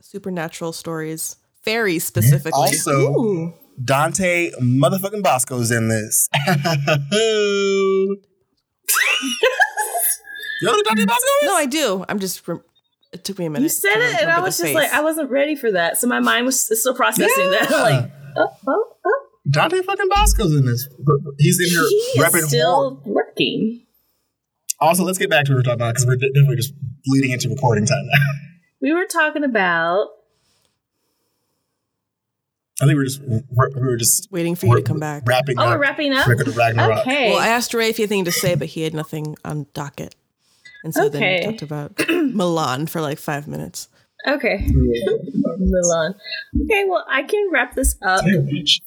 supernatural stories. Fairies specifically. Also, Ooh. Dante motherfucking Basco's in this. you know Dante Bosco is? no, I do. I'm just. Re- it took me a minute. You said it, and I was just face. like, I wasn't ready for that. So my mind was still processing that. I'm like, oh, oh, oh. Dante fucking Basco's in this. He's in here He repping is still horror. working. Also, let's get back to what we're talking about because we're definitely just bleeding into recording time now. We were talking about. I think we're just we're, were just waiting for you to come back. wrapping Oh, up. we're wrapping up. Ragnarok. Okay. Well, I asked Ray if he had anything to say, but he had nothing on docket. And so then we talked about Milan for like five minutes. Okay. Milan. Okay. Well, I can wrap this up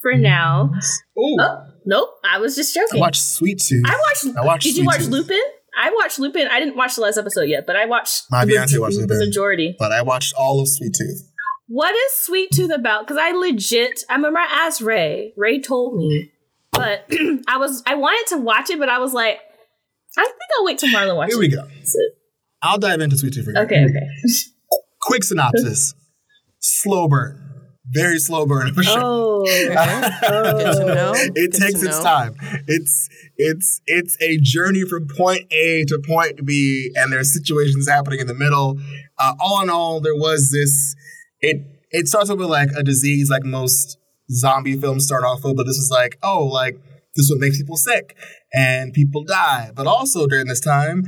for now. Ooh, Oh nope. I was just joking. I watched Sweet Tooth. I watched. I watched Did you watch Tooth. Lupin? I watched Lupin. I didn't watch the last episode yet, but I watched My the, fiance watched the majority. but I watched all of Sweet Tooth. What is Sweet Tooth about? Because I legit, I remember I asked Ray. Ray told me, mm-hmm. but I was I wanted to watch it, but I was like, I think I'll wait till Marlon watches. It. Here we go. I'll dive into Sweet Tooth for you. Okay, okay. Quick synopsis. slow burn. Very slow burn for sure. Oh, to it takes its know. time. It's it's it's a journey from point A to point B, and there's situations happening in the middle. Uh, all in all, there was this. It it starts off with like a disease, like most zombie films start off with, but this is like, oh, like this is what makes people sick and people die. But also during this time,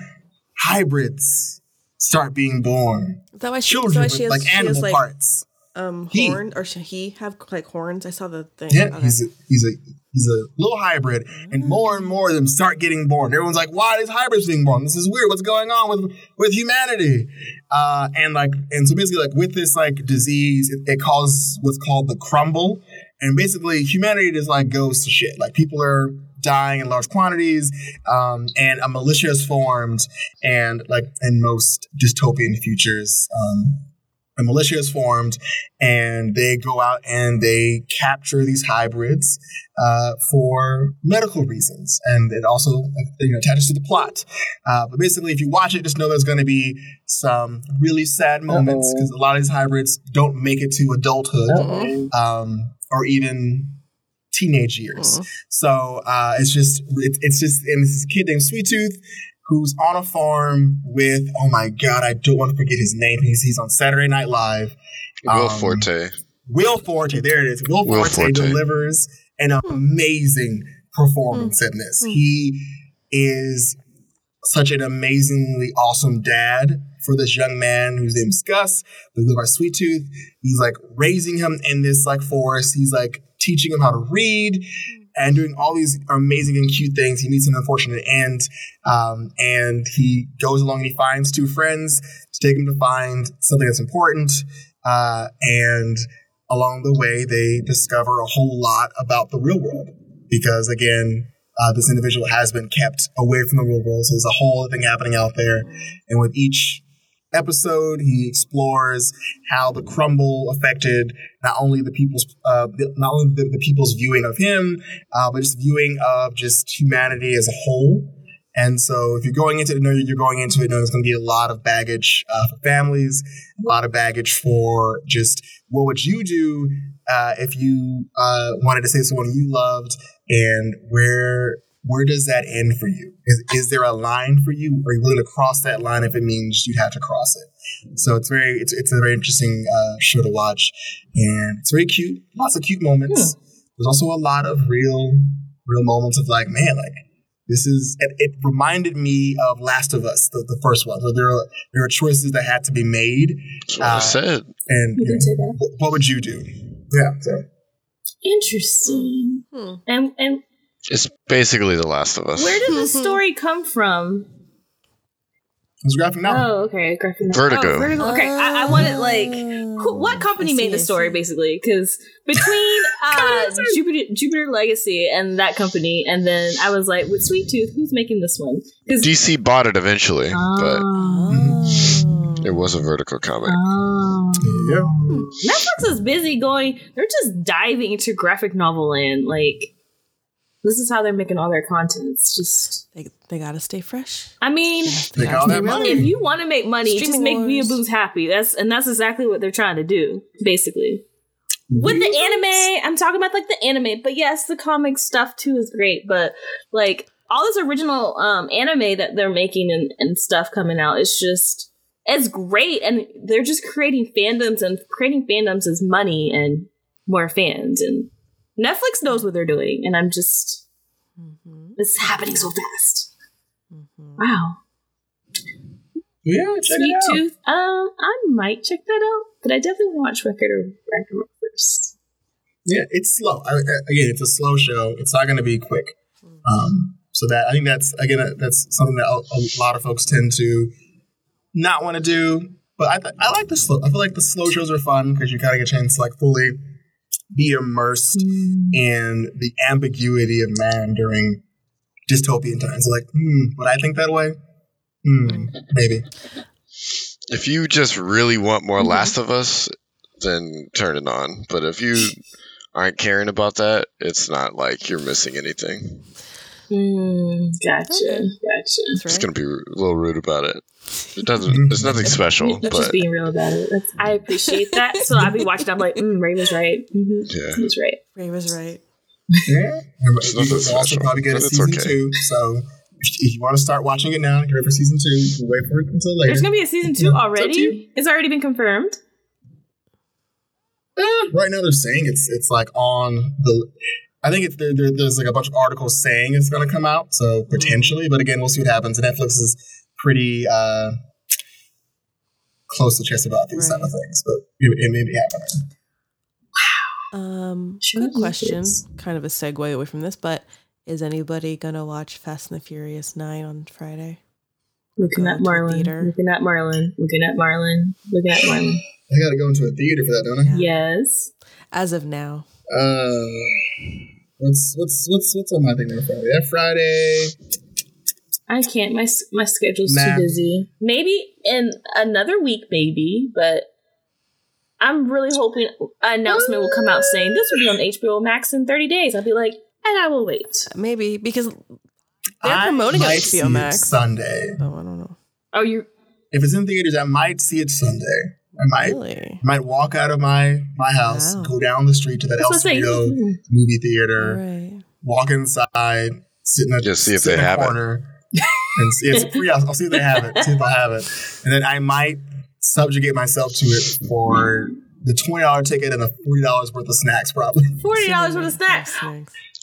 hybrids start being born. Is that why she, is Children why with she has, like she animal like parts. um He. horn or should he have like horns? I saw the thing. Yeah, Okay. he's a, he's a he's a little hybrid, and more and more of them start getting born. Everyone's like, "Why are these hybrids being born? This is weird. What's going on with with humanity?" Uh, and like, and so basically, like with this like disease, it, it causes what's called the crumble, and basically, humanity just like goes to shit. Like people are dying in large quantities, um, and a militia is formed, and like in most dystopian futures. Um, a militia is formed and they go out and they capture these hybrids uh, for medical reasons. And it also you know attaches to the plot. Uh, but basically if you watch it just know there's going to be some really sad moments because a lot of these hybrids don't make it to adulthood um, or even teenage years so uh, it's just it, it's just and this kid named sweet tooth who's on a farm with oh my god i don't want to forget his name he's, he's on saturday night live Will Um, Forte. Will Forte, there it is. Will, Will Forte, Forte. delivers an amazing performance in this. He is such an amazingly awesome dad for this young man whose name is Gus, who's by Sweet Tooth. He's like raising him in this like forest. He's like teaching him how to read and doing all these amazing and cute things. He meets an unfortunate end, um, and he goes along and he finds two friends to take him to find something that's important. Uh, and along the way, they discover a whole lot about the real world because, again, uh, this individual has been kept away from the real world. So there's a whole thing happening out there. And with each episode, he explores how the crumble affected not only the people's, uh, not only the, the people's viewing of him, uh, but just viewing of just humanity as a whole. And so, if you're going into it, know you're going into it, know there's going to be a lot of baggage uh, for families, a lot of baggage for just what would you do uh, if you uh, wanted to say someone you loved and where where does that end for you? Is, is there a line for you? Are you willing to cross that line if it means you'd have to cross it? So it's very it's, it's a very interesting uh, show to watch, and it's very cute. Lots of cute moments. There's also a lot of real real moments of like, man, like this is. It, it reminded me of Last of Us, the, the first one, where there are there are choices that had to be made, That's what I Uh, said. and You you know, did say that. what, what would you do? Yeah. So. Interesting. Hmm. And and It's basically The Last of Us. where did the story come from? It's graphic novel. Oh, okay, graphic novel. Vertigo. Oh, Vertigo. Okay, I, I wanted like who, what company see, made the story basically? Because between uh, Jupiter, Jupiter Legacy and that company, and then I was like, with Sweet Tooth, who's making this one? Because DC bought it eventually, but Oh. it was a Vertigo comic. Oh. Yeah. Netflix is busy going. They're just diving into graphic novel land. Like this is how they're making all their content. It's just. They, they gotta stay fresh. I mean, They got all that money. if you want to make money, just Streaming make wars. Weeaboos happy. That's and that's exactly what they're trying to do, basically. With the anime, I'm talking about like the anime, but yes, the comic stuff too is great. But like all this original um anime that they're making and, and stuff coming out it's just it's great, and they're just creating fandoms, and creating fandoms is money and more fans, and Netflix knows what they're doing, and I'm just this is happening so fast. Wow. Yeah, check Sweet it out. Tooth. Um, I might check that out, but I definitely want to watch Record of Ragnarok first. Yeah, it's slow. I, I- again, it's a slow show. It's not going to be quick. Um, so that I think that's again uh, that's something that a, a lot of folks tend to not want to do. But I, th- I like the slow. I feel like the slow shows are fun because you kind of get a chance to like fully be immersed in the ambiguity of man during dystopian times. Like, hmm, would I think that way? Hmm, maybe. If you just really want more Mhm. Last of Us, then turn it on. But if you aren't caring about that, it's not like you're missing anything. Mm, gotcha, Okay. gotcha. That's Just right. gonna be a little rude about it. It doesn't. It's nothing special, You're just but being real about it. That's, I appreciate that. So I'll be watching. I'm like, mm, Ray was right. Mm-hmm. yeah. He was right. Ray was right. Yeah. It's You nothing will also special, probably get a but it's season okay. two. So if if you want to start watching it now, get ready for season two. You can wait for it until later. There's gonna be a season two Yeah, it's already. It's already been confirmed. Eh, right now they're saying it's it's like on the. I think it's there, there, there's like a bunch of articles saying it's going to come out, so potentially. But again, we'll see what happens. And Netflix is pretty uh, close to chest about these kind of things, but it, it may be happening. Um, Sure good question. Kind of a segue away from this, but is anybody gonna watch Fast and the Furious Nine on Friday? Looking Go at to the Marlon. Looking at Marlon. Looking at Marlon. Looking at Marlon. I got to go into a theater for that, don't I? Yes. As of now, Uh, what's what's what's what's on my thing on Friday? That Friday. I can't. My my schedule's Nah. too busy. Maybe in another week, maybe. But I'm really hoping an announcement will come out saying this will be on HBO Max in 30 days. I'll be like, and I will wait. maybe because they're I promoting it on see HBO it Max. Sunday. Oh, I don't know. Oh, you? If it's in theaters, I might see it Sunday. I might Really? might walk out of my my house, Wow. go down the street to that That's what El saying. Cerrito movie theater, right. walk inside, sit in a, Just see if they in a have it. corner, and see, it's free. I'll, I'll see if they have it. See if they'll have it, and then I might subjugate myself to it for the twenty dollar ticket and the forty dollars worth of snacks, probably. Forty dollars worth of snacks.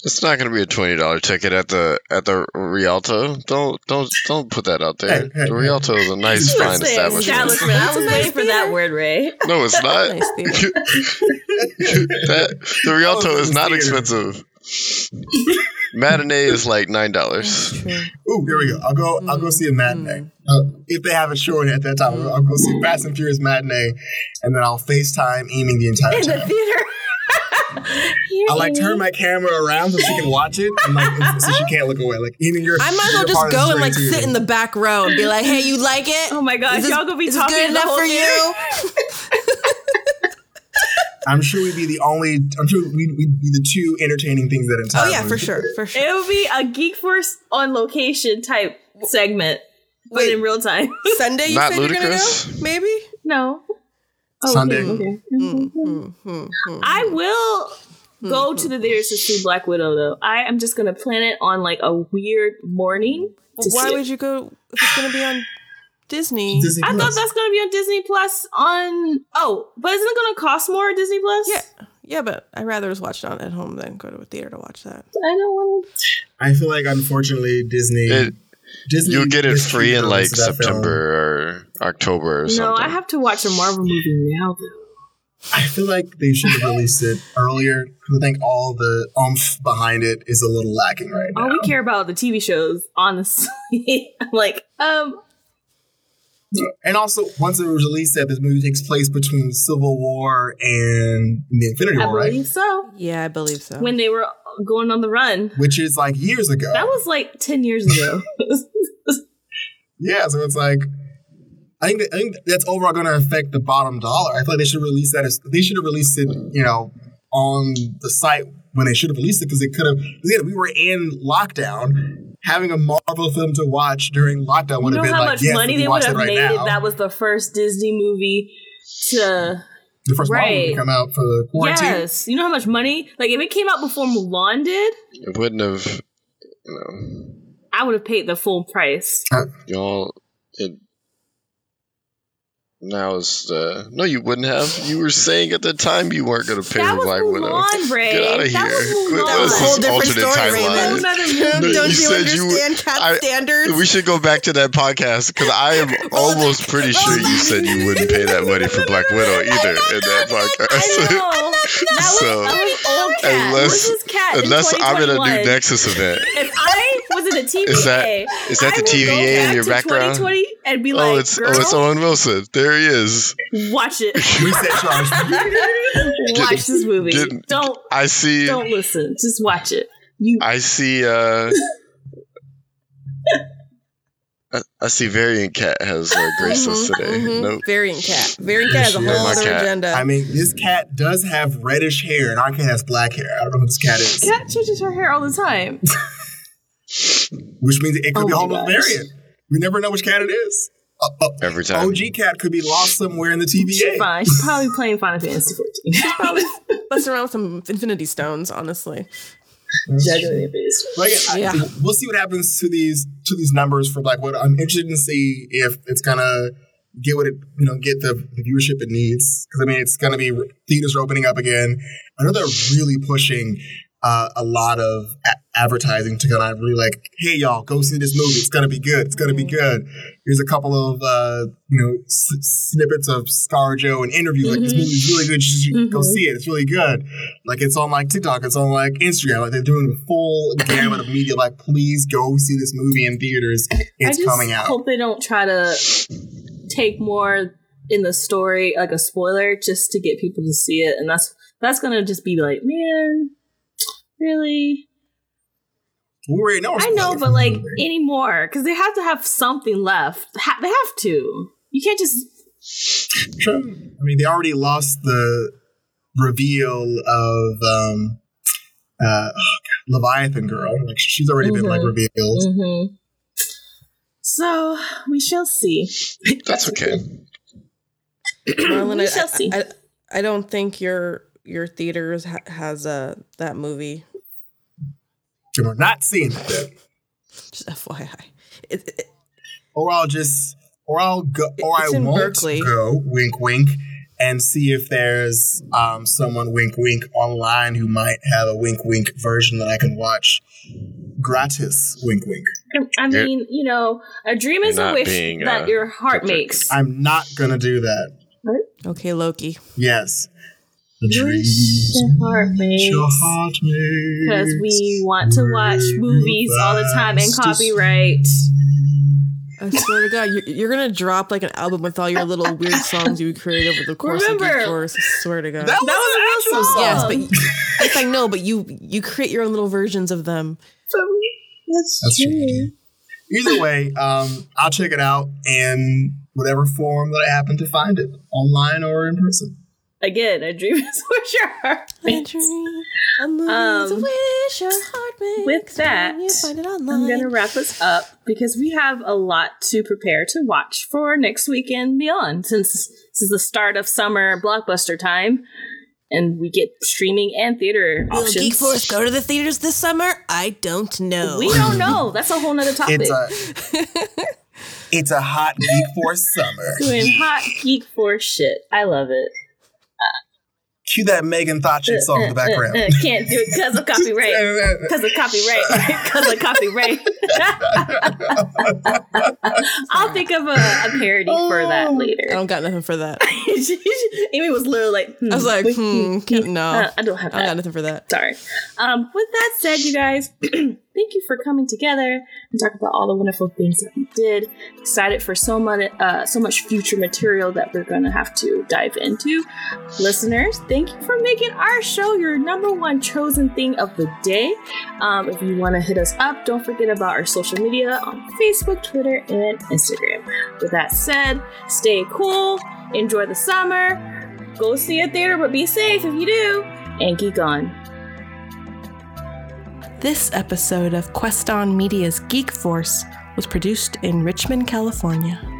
It's not going to be a twenty dollar ticket at the at the Rialto. Don't don't don't put that out there. Hey, hey, the Rialto is a nice, fine Say establishment. establishment. I was It's waiting for that word, Ray. No, it's not. Nice that, the Rialto Oh, is not theater. expensive. Matinee is like nine dollars. true. Ooh, here we go. I'll go. I'll go see a matinee uh, if they have a showing at that time. I'll go see Fast and Furious matinee, and then I'll Facetime Amy the entire In the time. theater. I like turn my camera around so she can watch it, and like so she can't look away. Like even your, I might as well just go and like too. sit in the back row and be like, "Hey, you like it? Oh my gosh, Is this- y'all gonna be is talking good in the enough whole for theater? you?" I'm sure we'd be the only. I'm sure we'd, we'd be the two entertaining things that entire. Oh yeah, for sure, for sure. It would be a Geek Force on location type segment, but in real time. Sunday, you Not said you're gonna go? Maybe. no. Oh, Sunday. Okay. okay. Hmm, hmm, hmm, hmm. I will go to the theaters to see Black Widow though. I am just gonna plan it on like a weird morning. Why see would it. you go if it's going to be on Disney? Disney I thought that's gonna be on Disney Plus on oh, but isn't it gonna cost more Disney Plus? Yeah. Yeah, but I'd rather just watch it on at home than go to a theater to watch that. I don't want to. I feel like unfortunately Disney. It- Disney You'll get it mistreated free in like with that film. September or October or No, something. I have to watch a Marvel movie now though. I feel like they should have released it earlier because I think all the oomph behind it is a little lacking right now. All we care about are the TV shows, honestly. I'm like, um, And also, once it was released that this movie takes place between Civil War and the Infinity I War, right? I believe so. Yeah, I believe so. When they were going on the run, Which is like years ago. that was like ten years ago. yeah, so it's like I think that, I think that's overall going to affect the bottom dollar. I feel like they should release that. As, they should have released it, you know, on the site when they should have released it because they could have. Again, we were in lockdown. Having a Marvel film to watch during lockdown would you have know been how like, much yes, money we they would watch have it right made now. if that was the first Disney movie to the first Marvel movie to come out for the quarantine. Yes. You know how much money? Like if it came out before Mulan did, It wouldn't have, you know, I would have paid the full price. Uh, y'all. It now is the no, you wouldn't have. You were saying at the time you weren't going to pay That for Black Widow. Mulan, Ray. Get out of here! was Quit- Mulan. that was a whole different alternate story, timeline. Whole Raven. nother No. Don't you you, said you- I- standards? We should go back to that podcast because I am almost pretty sure you said you wouldn't pay that money for Black Widow either in that I podcast. know. That was, So, that was old Kat. unless this is in unless I'm in a new Nexus event. If I was in a TVA, Is that- is that the TVA in your background? 2020 and be like, oh, it's girl, oh, it's Owen Wilson. There he is. watch it. Reset charge. watch this movie. get- don't I see. don't listen. Just watch it. You I see. uh I, I see. Variant Kat has uh, graced us Mhm, today. mhm. Nope. Variant Kat. Variant Kat has a Yeah, whole other Kat. agenda. I mean, this Kat does have reddish hair, and our Kat has black hair. I don't know who this Kat is, Kat changes her hair all the time. Which means it could Oh be a my whole variant. We never know which Kat it is. Uh, uh, Every time. Oh, OG Kat could be lost somewhere in the TVA. She's fine. She's probably playing Final Fantasy 14. Probably messing around with some Infinity Stones, honestly. Genuinely based. Like, I- Yeah. we'll see what happens to these to these numbers for Black Widow. I'm interested to see if it's gonna get what it you know get the, the viewership it needs because I mean it's gonna be theaters are opening up again. I know they're really pushing uh, a lot of a- advertising to kind of really like, hey y'all, go see this movie. It's gonna be good. It's gonna be good. Here's a couple of uh, you know s- snippets of ScarJo and interviews. Like this Mhm. movie's really good. You should go see it. It's really good. Like it's on like TikTok. It's on like Instagram. Like they're doing a full gamut of media. Like please go see this movie in theaters. It's just coming out. I hope they don't try to take more in the story, like a spoiler, just to get people to see it. And that's that's gonna just be like, man, really? We already know. I know, but like anymore, because they have to have something left. Ha- they have to. You can't just. True. I mean, they already lost the reveal of um, uh, oh Leviathan girl. Like she's already been like Mhm. revealed. Mm-hmm. So we shall see. That's okay. Marlon, We I, shall see. I, I don't think your your theaters ha- has uh, that movie. And we're not seeing it. Just FYI. It, it, Or I'll just, or I'll go, or I won't Berkeley. go. Wink, wink. And see if there's um, someone wink wink online who might have a wink wink version that I can watch gratis. Wink wink. I mean, you know, a dream is You're a wish being, that uh, your heart cryptic. makes. I'm not gonna do that. okay, Loki. Yes. The Wish dreams your heart makes. your heart makes. Because we want to watch movies all the time and copyright. I swear to God, you're, you're gonna drop like an album with all your little weird songs you create over the course of Remember- Geek Force. I swear to God. That was, was an actual song. yes, but y- it's like no, but you you create your own little versions of them. That's, That's true. Either way, um, I'll check it out in whatever form that I happen to find it, online or in person. Again, a dream is what your heart A makes. dream, a movie's Um, a wish your heart makes. with that, when you find it I'm going to wrap us up because we have a lot to prepare to watch for next weekend beyond. Since this is the start of summer blockbuster time, and we get streaming and theater Will options. Geek Force go to the theaters this summer? I don't know. We don't know. That's a whole nother topic. It's a it's a hot geek force summer. Doing hot geek force shit. I love it. Cue that Megan Thee Stallion song in the background. Uh, uh, uh, can't do it because of copyright. Because of copyright. Because of copyright. I'll think of a, a parody for that later. I don't got nothing for that. Amy was literally like, hmm, I was like, hmm, can't- no. uh, I don't have I that. got nothing for that. Sorry. Um, with that said, you guys, thank you for coming together and talk about all the wonderful things that we did. Excited for so much, uh, so much future material that we're going to have to dive into. Listeners, thank you for making our show your number one chosen thing of the day. Um, if you want to hit us up, don't forget about our social media on Facebook, Twitter, and Instagram. With that said, stay cool, enjoy the summer, go see a theater, but be safe if you do, and geek on. This episode of Queston Media's Geek Force was produced in Richmond, California.